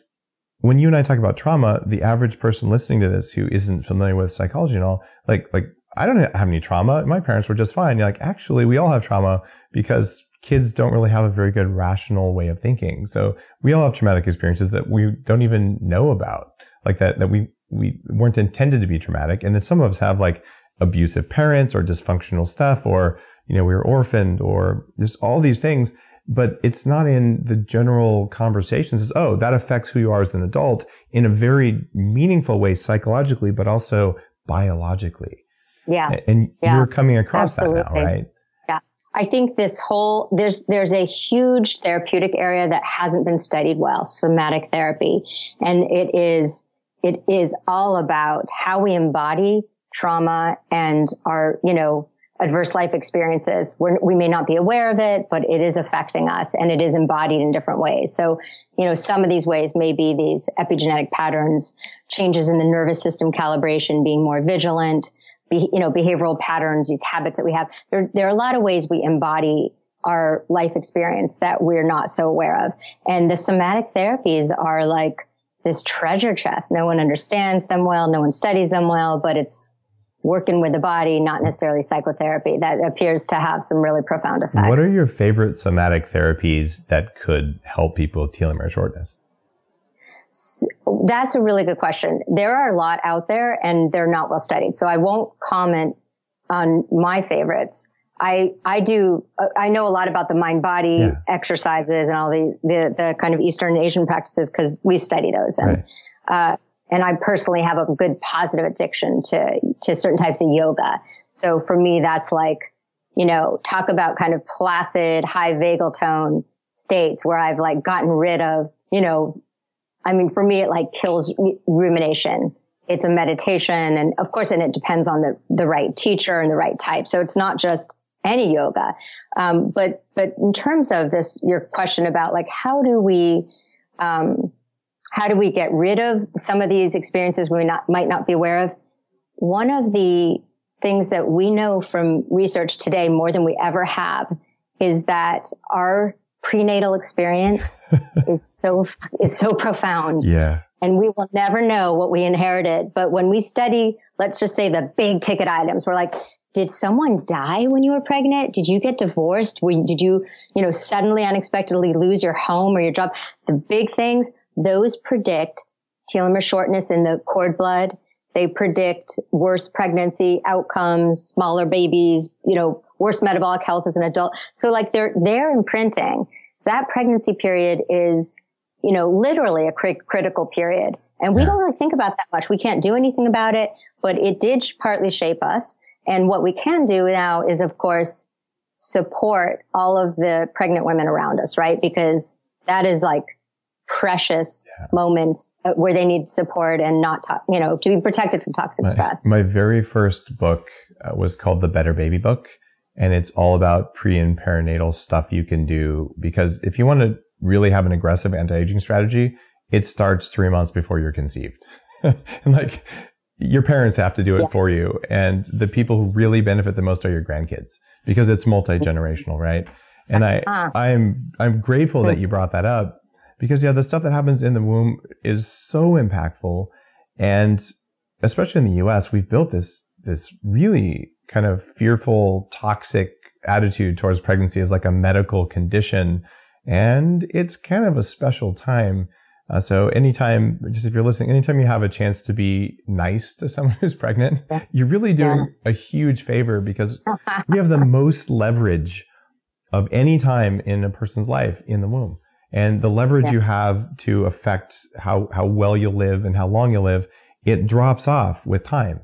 when you and I talk about trauma, the average person listening to this who isn't familiar with psychology and all, like like I don't have any trauma. My parents were just fine. You're like, actually, we all have trauma because kids don't really have a very good rational way of thinking. So we all have traumatic experiences that we don't even know about, like that, that we, we weren't intended to be traumatic. And then some of us have like abusive parents or dysfunctional stuff, or, you know, we were orphaned or just all these things, but it's not in the general conversations as, oh, that affects who you are as an adult in a very meaningful way psychologically, but also biologically. Yeah. And yeah. you're coming across Absolutely. that now, right? Yeah. I think this whole, there's, there's a huge therapeutic area that hasn't been studied well, somatic therapy. And it is, it is all about how we embody trauma and our, you know, adverse life experiences. We're, we may not be aware of it, but it is affecting us and it is embodied in different ways. So, you know, some of these ways may be these epigenetic patterns, changes in the nervous system calibration, being more vigilant, be, you know, behavioral patterns, these habits that we have. There, there are a lot of ways we embody our life experience that we're not so aware of. And the somatic therapies are like this treasure chest. No one understands them well. No one studies them well, but it's working with the body, not necessarily psychotherapy that appears to have some really profound effects. What are your favorite somatic therapies that could help people with telomere shortness? That's a really good question. There are a lot out there and they're not well studied. So I won't comment on my favorites. I, I do, uh, I know a lot about the mind body yeah. exercises and all these, the, the kind of Eastern Asian practices because we study those. And, right. uh, and I personally have a good positive addiction to, to certain types of yoga. So for me, that's like, you know, talk about kind of placid, high vagal tone states where I've like gotten rid of, you know, I mean, for me, it like kills rumination. It's a meditation. And of course, and it depends on the, the right teacher and the right type. So it's not just any yoga. Um, but, but in terms of this, your question about like, how do we, um, how do we get rid of some of these experiences we not, might not be aware of? One of the things that we know from research today more than we ever have is that our prenatal experience is so is so profound. Yeah. And we will never know what we inherited. But when we study, let's just say the big ticket items, we're like, did someone die when you were pregnant? Did you get divorced? did you, you know, suddenly unexpectedly lose your home or your job? The big things, those predict telomere shortness in the cord blood. They predict worse pregnancy outcomes, smaller babies, you know, worse metabolic health as an adult. So like they're, they're imprinting. That pregnancy period is, you know, literally a cri- critical period. And we don't really think about that much. We can't do anything about it, but it did partly shape us. And what we can do now is, of course, support all of the pregnant women around us, right? Because that is like precious yeah. moments uh, where they need support and not, to, you know, to be protected from toxic my, stress. My very first book uh, was called The Better Baby Book. And it's all about pre and perinatal stuff you can do. Because if you want to really have an aggressive anti-aging strategy, it starts three months before you're conceived. and like your parents have to do it yeah. for you. And the people who really benefit the most are your grandkids because it's multi-generational, right? And I, uh-huh. I'm, I'm grateful that you brought that up because yeah, the stuff that happens in the womb is so impactful. And especially in the US, we've built this, this really kind of fearful, toxic attitude towards pregnancy as like a medical condition. And it's kind of a special time. Uh, so anytime, just if you're listening, anytime you have a chance to be nice to someone who's pregnant, you're really doing yeah. a huge favor because we have the most leverage of any time in a person's life in the womb. And the leverage yeah. you have to affect how, how well you live and how long you live, it drops off with time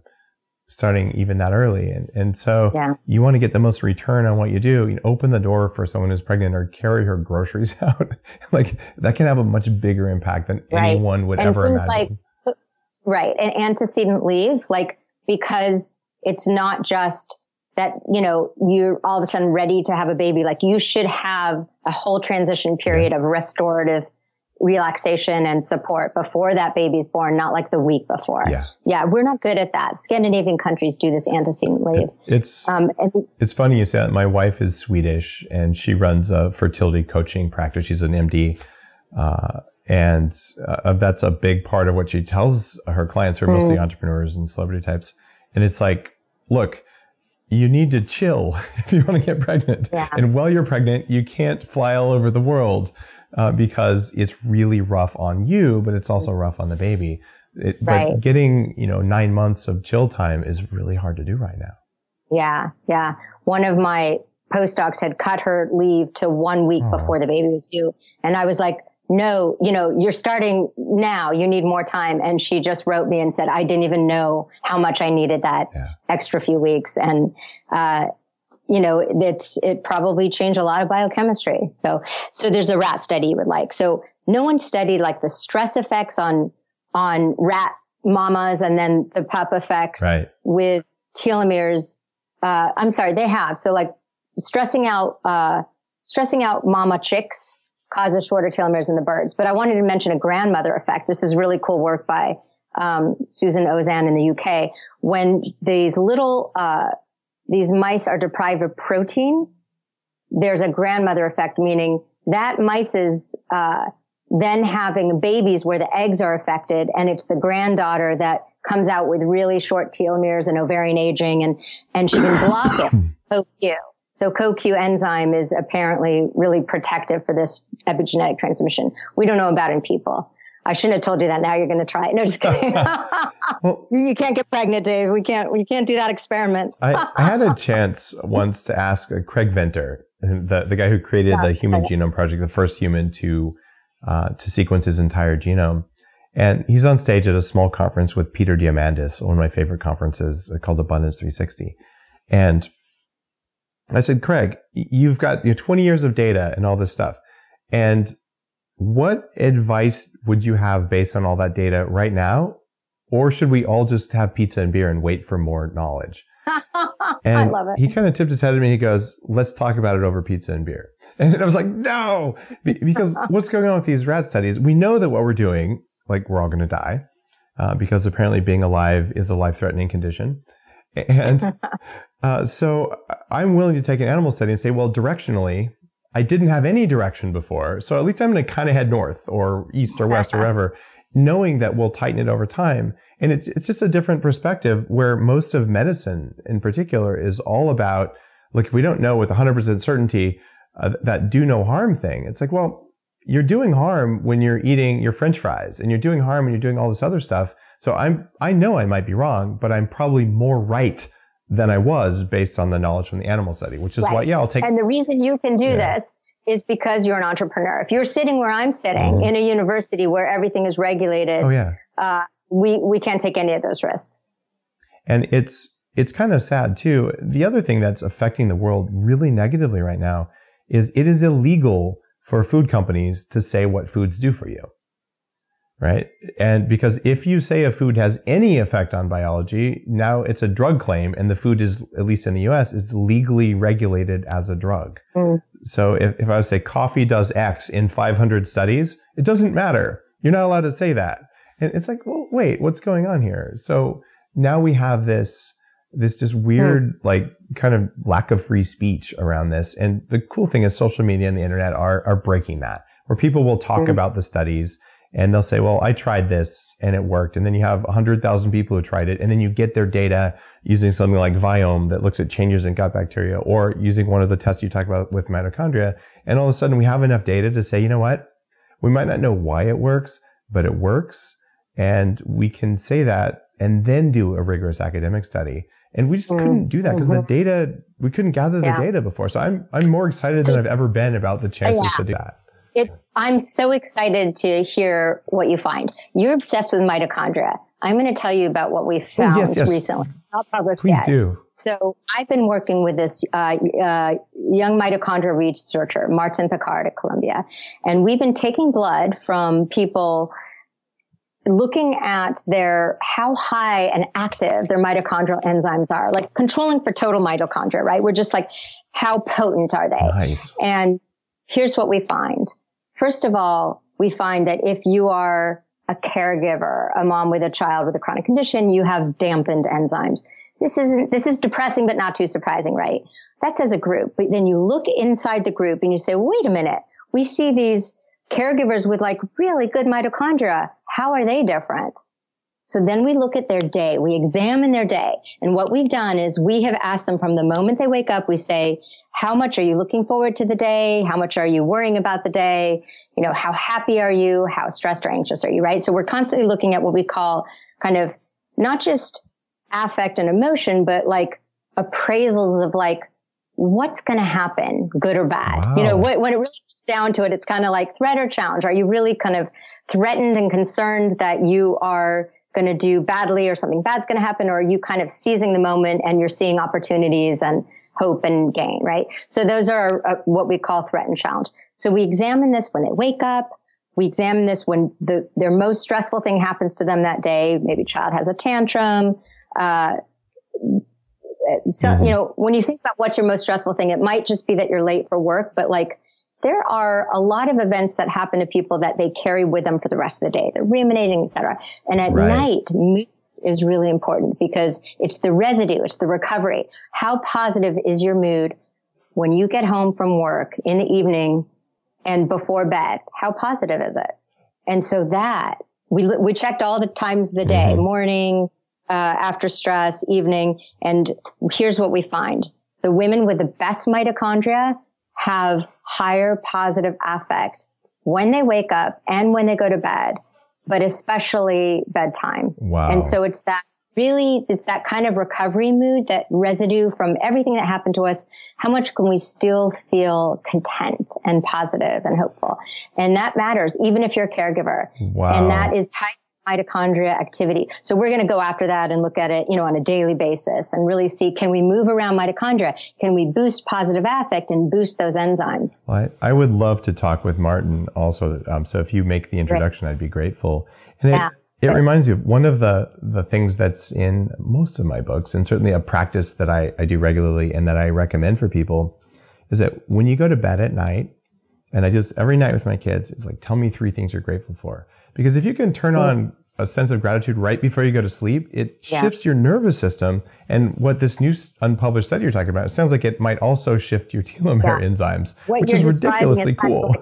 starting even that early. And, and so yeah. you want to get the most return on what you do. You know, open the door for someone who's pregnant or carry her groceries out. like that can have a much bigger impact than right. anyone would and ever things imagine. Like, right. And antecedent leave, like, because it's not just that, you know, you're all of a sudden ready to have a baby. Like you should have a whole transition period of restorative relaxation and support before that baby's born, not like the week before. Yeah. Yeah. We're not good at that. Scandinavian countries do this antecedent leave. It's, um, it's funny you say that. My wife is Swedish and she runs a fertility coaching practice. She's an MD. Uh, and uh, that's a big part of what she tells her clients who are mostly mm. entrepreneurs and celebrity types. And it's like, look, you need to chill if you want to get pregnant. Yeah. And while you're pregnant, you can't fly all over the world uh, because it's really rough on you, but it's also rough on the baby. It, right. But getting, you know, nine months of chill time is really hard to do right now. Yeah. Yeah. One of my postdocs had cut her leave to one week before the baby was due. And I was like, no, you know, you're starting now. You need more time. And she just wrote me and said, I didn't even know how much I needed that yeah. extra few weeks. And, uh, you know, it's, it probably changed a lot of biochemistry. So, so there's a rat study you would like. So no one studied like the stress effects on, on rat mamas and then the pup effects right. with telomeres. Uh, I'm sorry, they have. So like stressing out, uh, stressing out mama chicks causes shorter telomeres in the birds. But I wanted to mention a grandmother effect. This is really cool work by, um, Susan Ozanne in the UK. When these little, uh, these mice are deprived of protein, there's a grandmother effect, meaning that mice is, uh, then having babies where the eggs are affected and it's the granddaughter that comes out with really short telomeres and ovarian aging and, and she can block it. CoQ. So CoQ enzyme is apparently really protective for this epigenetic transmission. We don't know about in people. I shouldn't have told you that. Now you're going to try it. No, just kidding. well, you can't get pregnant, Dave. We can't. We can't do that experiment. I, I, had a chance once to ask uh, Craig Venter, the the guy who created yeah, the Human Genome Project, the first human to uh, to sequence his entire genome. And he's on stage at a small conference with Peter Diamandis, one of my favorite conferences uh, called Abundance 360. And I said, Craig, you've got you know, 20 years of data and all this stuff And what advice would you have based on all that data right now? Or should we all just have pizza and beer and wait for more knowledge? And I love it. He kind of tipped his head at me. He goes, let's talk about it over pizza and beer. And I was like, no, because what's going on with these rat studies? We know that what we're doing, like we're all going to die, uh, because apparently being alive is a life threatening condition. And uh, so I'm willing to take an animal study and say, well, directionally, I didn't have any direction before. So at least I'm going to kind of head north or east or west or wherever, knowing that we'll tighten it over time. And it's, it's just a different perspective where most of medicine in particular is all about, look, if we don't know with 100% certainty uh, that do no harm thing, it's like, well, you're doing harm when you're eating your french fries and you're doing harm when you're doing all this other stuff. So I'm, I know I might be wrong, but I'm probably more right than I was based on the knowledge from the animal study, which is right. why, yeah, I'll take. And the reason you can do yeah. this is because you're an entrepreneur. If you're sitting where I'm sitting mm-hmm. in a university where everything is regulated, oh, yeah. Uh, we, we can't take any of those risks. And it's, it's kind of sad too. The other thing that's affecting the world really negatively right now is it is illegal for food companies to say what foods do for you right? And because if you say a food has any effect on biology, now it's a drug claim, and the food is, at least in the US, is legally regulated as a drug. Mm. So if, if I would say coffee does X in 500 studies, it doesn't matter. You're not allowed to say that. And it's like, well, wait, what's going on here? So now we have this, this just weird, mm. like kind of lack of free speech around this. And the cool thing is social media and the internet are, are breaking that, where people will talk mm. about the studies and they'll say, well, I tried this and it worked. And then you have 100,000 people who tried it. And then you get their data using something like Viome that looks at changes in gut bacteria or using one of the tests you talked about with mitochondria. And all of a sudden we have enough data to say, you know what? We might not know why it works, but it works. And we can say that and then do a rigorous academic study. And we just mm-hmm. couldn't do that because mm-hmm. the data, we couldn't gather the yeah. data before. So I'm, I'm more excited than I've ever been about the chances yeah. to do that. It's, I'm so excited to hear what you find. You're obsessed with mitochondria. I'm going to tell you about what we found oh, yes, yes. recently. Not published Please yet. do. So I've been working with this uh, uh, young mitochondria researcher, Martin Picard at Columbia, and we've been taking blood from people looking at their how high and active their mitochondrial enzymes are, like controlling for total mitochondria, right? We're just like, how potent are they? Nice. And here's what we find. First of all, we find that if you are a caregiver, a mom with a child with a chronic condition, you have dampened enzymes. This isn't, this is depressing, but not too surprising, right? That's as a group. But then you look inside the group and you say, wait a minute. We see these caregivers with like really good mitochondria. How are they different? So then we look at their day. We examine their day. And what we've done is we have asked them from the moment they wake up, we say, how much are you looking forward to the day? How much are you worrying about the day? You know, how happy are you? How stressed or anxious are you? Right. So we're constantly looking at what we call kind of not just affect and emotion, but like appraisals of like, what's going to happen, good or bad? Wow. You know, when it really comes down to it, it's kind of like threat or challenge. Are you really kind of threatened and concerned that you are going to do badly or something bad's going to happen? Or are you kind of seizing the moment and you're seeing opportunities and hope and gain, right? So those are uh, what we call threat and challenge. So we examine this when they wake up. We examine this when the, their most stressful thing happens to them that day. Maybe child has a tantrum. Uh, so, mm-hmm. you know, when you think about what's your most stressful thing, it might just be that you're late for work, but like there are a lot of events that happen to people that they carry with them for the rest of the day. They're ruminating, etc. And at right. night, is really important because it's the residue, it's the recovery. How positive is your mood when you get home from work in the evening and before bed? How positive is it? And so that we, we checked all the times of the day, mm-hmm. morning, uh, after stress, evening. And here's what we find. The women with the best mitochondria have higher positive affect when they wake up and when they go to bed but especially bedtime. Wow. And so it's that really, it's that kind of recovery mood, that residue from everything that happened to us. How much can we still feel content and positive and hopeful? And that matters, even if you're a caregiver. Wow. And that is tied mitochondria activity. So we're going to go after that and look at it, you know, on a daily basis and really see, can we move around mitochondria? Can we boost positive affect and boost those enzymes? Well, I, I, would love to talk with Martin also. Um, so if you make the introduction, I'd be grateful. And yeah. It, it reminds me of one of the, the things that's in most of my books and certainly a practice that I, I do regularly and that I recommend for people is that when you go to bed at night, and I just every night with my kids, it's like, tell me three things you're grateful for. Because if you can turn on a sense of gratitude right before you go to sleep, it yeah. shifts your nervous system. And what this new unpublished study you're talking about, it sounds like it might also shift your telomere yeah. enzymes, what which is ridiculously cool.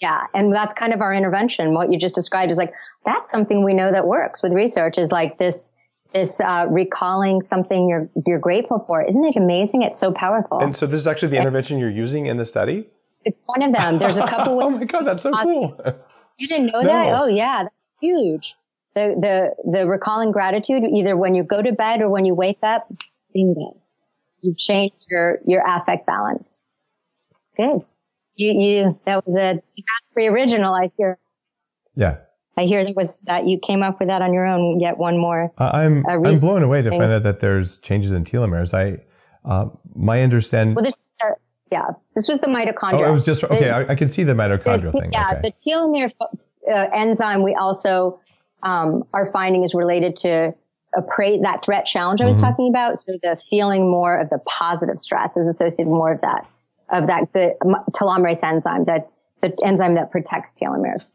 yeah, and that's kind of our intervention. What you just described is like that's something we know that works with research. Is like this this uh, recalling something you're you're grateful for. Isn't it amazing? It's so powerful. And so this is actually the intervention you're using in the study. It's one of them. There's a couple. oh my god, that's so cool. You didn't know no. that? Oh yeah, that's huge. The the the recalling gratitude either when you go to bed or when you wake up. Bingo. You've changed your your affect balance. Good. You you that was a pretty original. I hear. Yeah. I hear that was that you came up with that on your own. Yet one more. Uh, I'm I'm blown away to find out that there's changes in telomeres. I uh, my understanding. Well, there's yeah, this was the mitochondria. Oh, it was just okay. The, I, I can see the mitochondrial the, thing. Yeah, okay. the telomere uh, enzyme we also um, are finding is related to a that threat challenge I was mm-hmm. talking about. So the feeling more of the positive stress is associated with more of that of that good telomerase enzyme, that the enzyme that protects telomeres,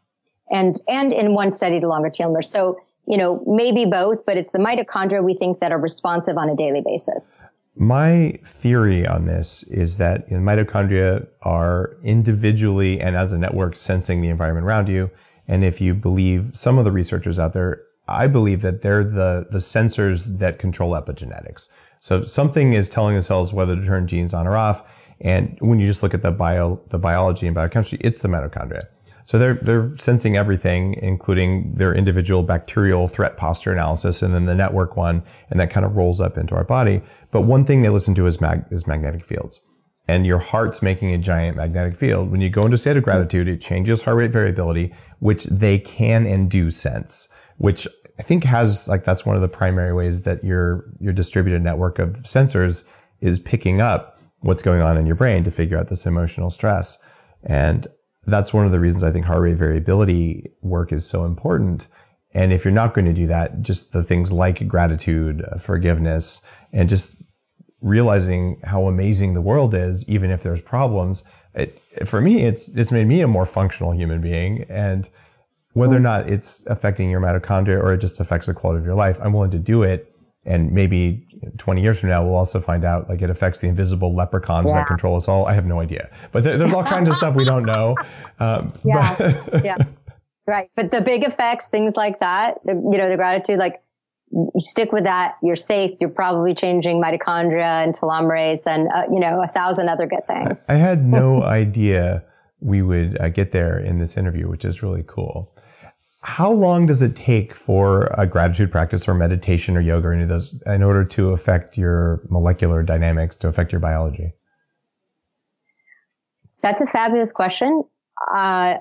and and in one study the longer telomeres. So you know maybe both, but it's the mitochondria we think that are responsive on a daily basis. My theory on this is that mitochondria are individually and as a network sensing the environment around you. And if you believe some of the researchers out there, I believe that they're the, the sensors that control epigenetics. So something is telling the cells whether to turn genes on or off. And when you just look at the bio, the biology and biochemistry, it's the mitochondria. So they're, they're sensing everything, including their individual bacterial threat posture analysis and then the network one. And that kind of rolls up into our body. But one thing they listen to is, mag, is magnetic fields. And your heart's making a giant magnetic field. When you go into state of gratitude, it changes heart rate variability, which they can and do sense, which I think has like that's one of the primary ways that your your distributed network of sensors is picking up what's going on in your brain to figure out this emotional stress. And that's one of the reasons I think heart rate variability work is so important. And if you're not going to do that, just the things like gratitude, uh, forgiveness, and just realizing how amazing the world is, even if there's problems. It, for me, it's it's made me a more functional human being, and whether or not it's affecting your mitochondria or it just affects the quality of your life, I'm willing to do it. And maybe 20 years from now, we'll also find out like it affects the invisible leprechauns yeah. that control us all. I have no idea, but there, there's all kinds of stuff we don't know. Um, yeah, yeah, right. But the big effects, things like that, the, you know, the gratitude, like you stick with that, you're safe. You're probably changing mitochondria and telomerase and, uh, you know, a thousand other good things. I had no idea we would uh, get there in this interview, which is really cool. How long does it take for a gratitude practice or meditation or yoga or any of those in order to affect your molecular dynamics, to affect your biology? That's a fabulous question. Uh,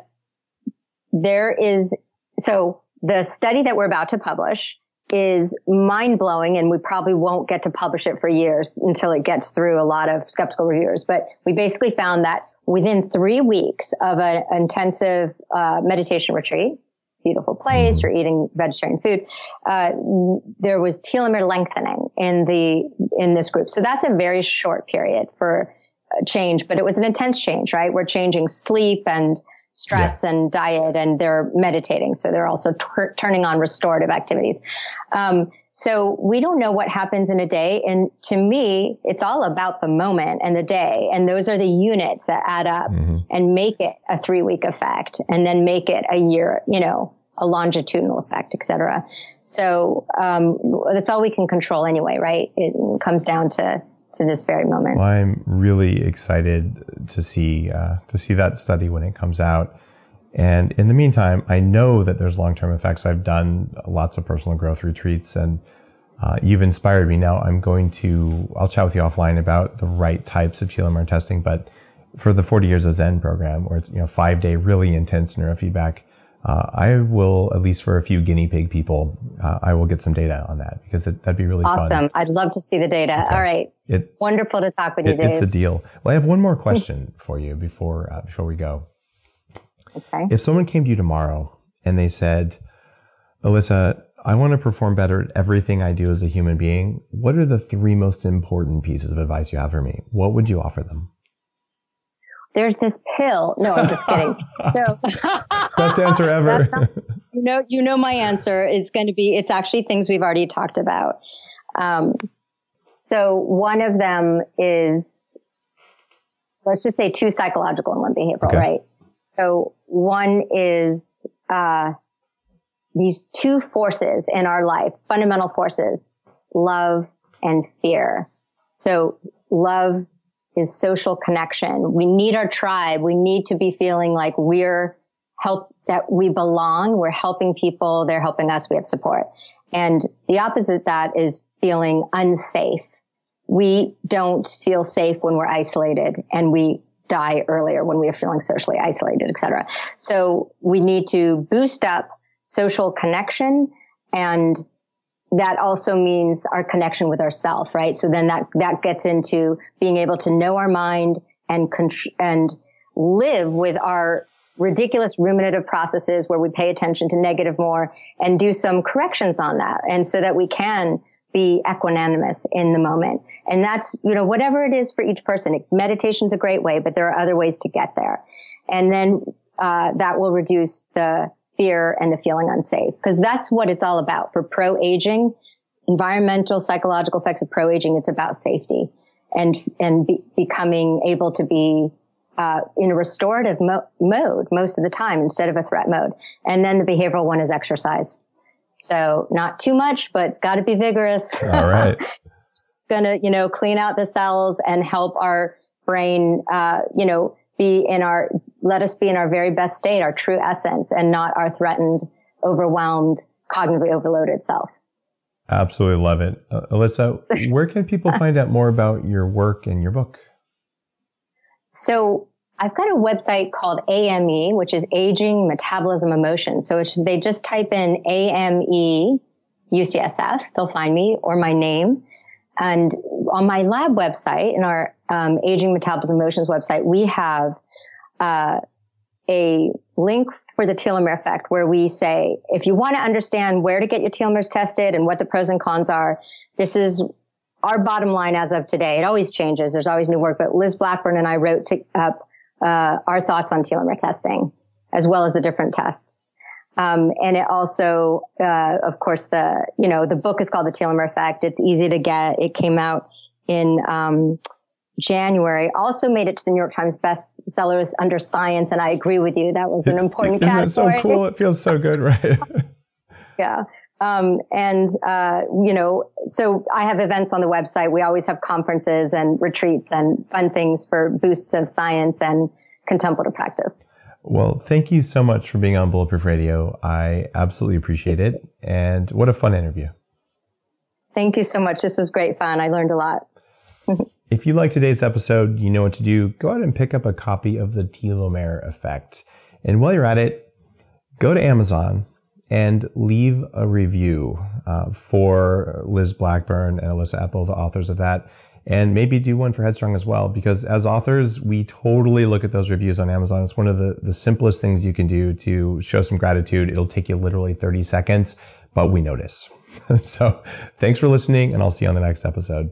there is, so the study that we're about to publish is mind blowing and we probably won't get to publish it for years until it gets through a lot of skeptical reviewers. But we basically found that within three weeks of an intensive uh, meditation retreat, beautiful place, mm-hmm. you're eating vegetarian food, uh, there was telomere lengthening in the in this group. So that's a very short period for change, but it was an intense change, right? We're changing sleep and stress yeah. and diet and they're meditating. So they're also t- turning on restorative activities. Um, so we don't know what happens in a day. And to me, it's all about the moment and the day. And those are the units that add up mm-hmm. and make it a three week effect and then make it a year, you know, a longitudinal effect, et cetera. So, um, that's all we can control anyway, right? It comes down to to this very moment. Well, I'm really excited to see uh, to see that study when it comes out. And in the meantime, I know that there's long-term effects. I've done lots of personal growth retreats, and uh, you've inspired me. Now I'm going to I'll chat with you offline about the right types of telomere testing. But for the 40 years of Zen program, where it's you know five day really intense neurofeedback, uh, I will, at least for a few guinea pig people, uh, I will get some data on that because it, that'd be really awesome. fun. I'd love to see the data. Okay. All right. It, Wonderful to talk with you, Dave. It's a deal. Well, I have one more question for you before uh, before we go. Okay. If someone came to you tomorrow and they said, Elissa, I want to perform better at everything I do as a human being, what are the three most important pieces of advice you have for me? What would you offer them? There's this pill. No, I'm just kidding. So best answer ever. Not, you know, you know, my answer is going to be, it's actually things we've already talked about. Um, so one of them is, let's just say two psychological and one behavioral, okay. right? So one is, uh, these two forces in our life, fundamental forces, love and fear. So love is social connection. We need our tribe. We need to be feeling like we're help that we belong. We're helping people. They're helping us. We have support. And the opposite of that is feeling unsafe. We don't feel safe when we're isolated and we die earlier when we are feeling socially isolated, et cetera. So we need to boost up social connection and that also means our connection with ourself, right? So then that, that gets into being able to know our mind and, and live with our ridiculous ruminative processes where we pay attention to negative more and do some corrections on that. And so that we can be equanimous in the moment. And that's, you know, whatever it is for each person. Meditation's a great way, but there are other ways to get there. And then, uh, that will reduce the, fear and the feeling unsafe. Because that's what it's all about. For pro aging environmental psychological effects of pro aging it's about safety and and be, becoming able to be uh, in a restorative mo- mode most of the time instead of a threat mode. And then the behavioral one is exercise. So not too much but it's got to be vigorous. All right. It's gonna you know clean out the cells and help our brain uh, you know be in our, let us be in our very best state, our true essence, and not our threatened, overwhelmed, cognitively overloaded self. Absolutely love it. Uh, Elissa, where can people find out more about your work and your book? So I've got a website called AME, which is Aging Metabolism Emotion. So if they just type in AME UCSF, they'll find me or my name. And on my lab website, in our um, Aging Metabolism Emotions website, we have uh, a link for the telomere effect where we say, if you want to understand where to get your telomeres tested and what the pros and cons are, this is our bottom line as of today. It always changes. There's always new work, but Liz Blackburn and I wrote to, up uh, our thoughts on telomere testing as well as the different tests. Um, and it also, uh, of course, the you know the book is called The Telomere Effect. It's easy to get. It came out in um, January. Also made it to the New York Times bestsellers under Science, and I agree with you. That was an important Isn't category. That so cool. It feels so good, right? yeah. Um, and uh, you know, so I have events on the website. We always have conferences and retreats and fun things for boosts of science and contemplative practice. Well, thank you so much for being on Bulletproof Radio. I absolutely appreciate it. And what a fun interview. Thank you so much. This was great fun. I learned a lot. if you like today's episode, you know what to do. Go ahead and pick up a copy of The Telomere Effect. And while you're at it, go to Amazon and leave a review uh, for Liz Blackburn and Elissa Epel, the authors of that and maybe do one for Headstrong as well. Because as authors, we totally look at those reviews on Amazon. It's one of the, the simplest things you can do to show some gratitude. It'll take you literally 30 seconds, but we notice. so thanks for listening, and I'll see you on the next episode.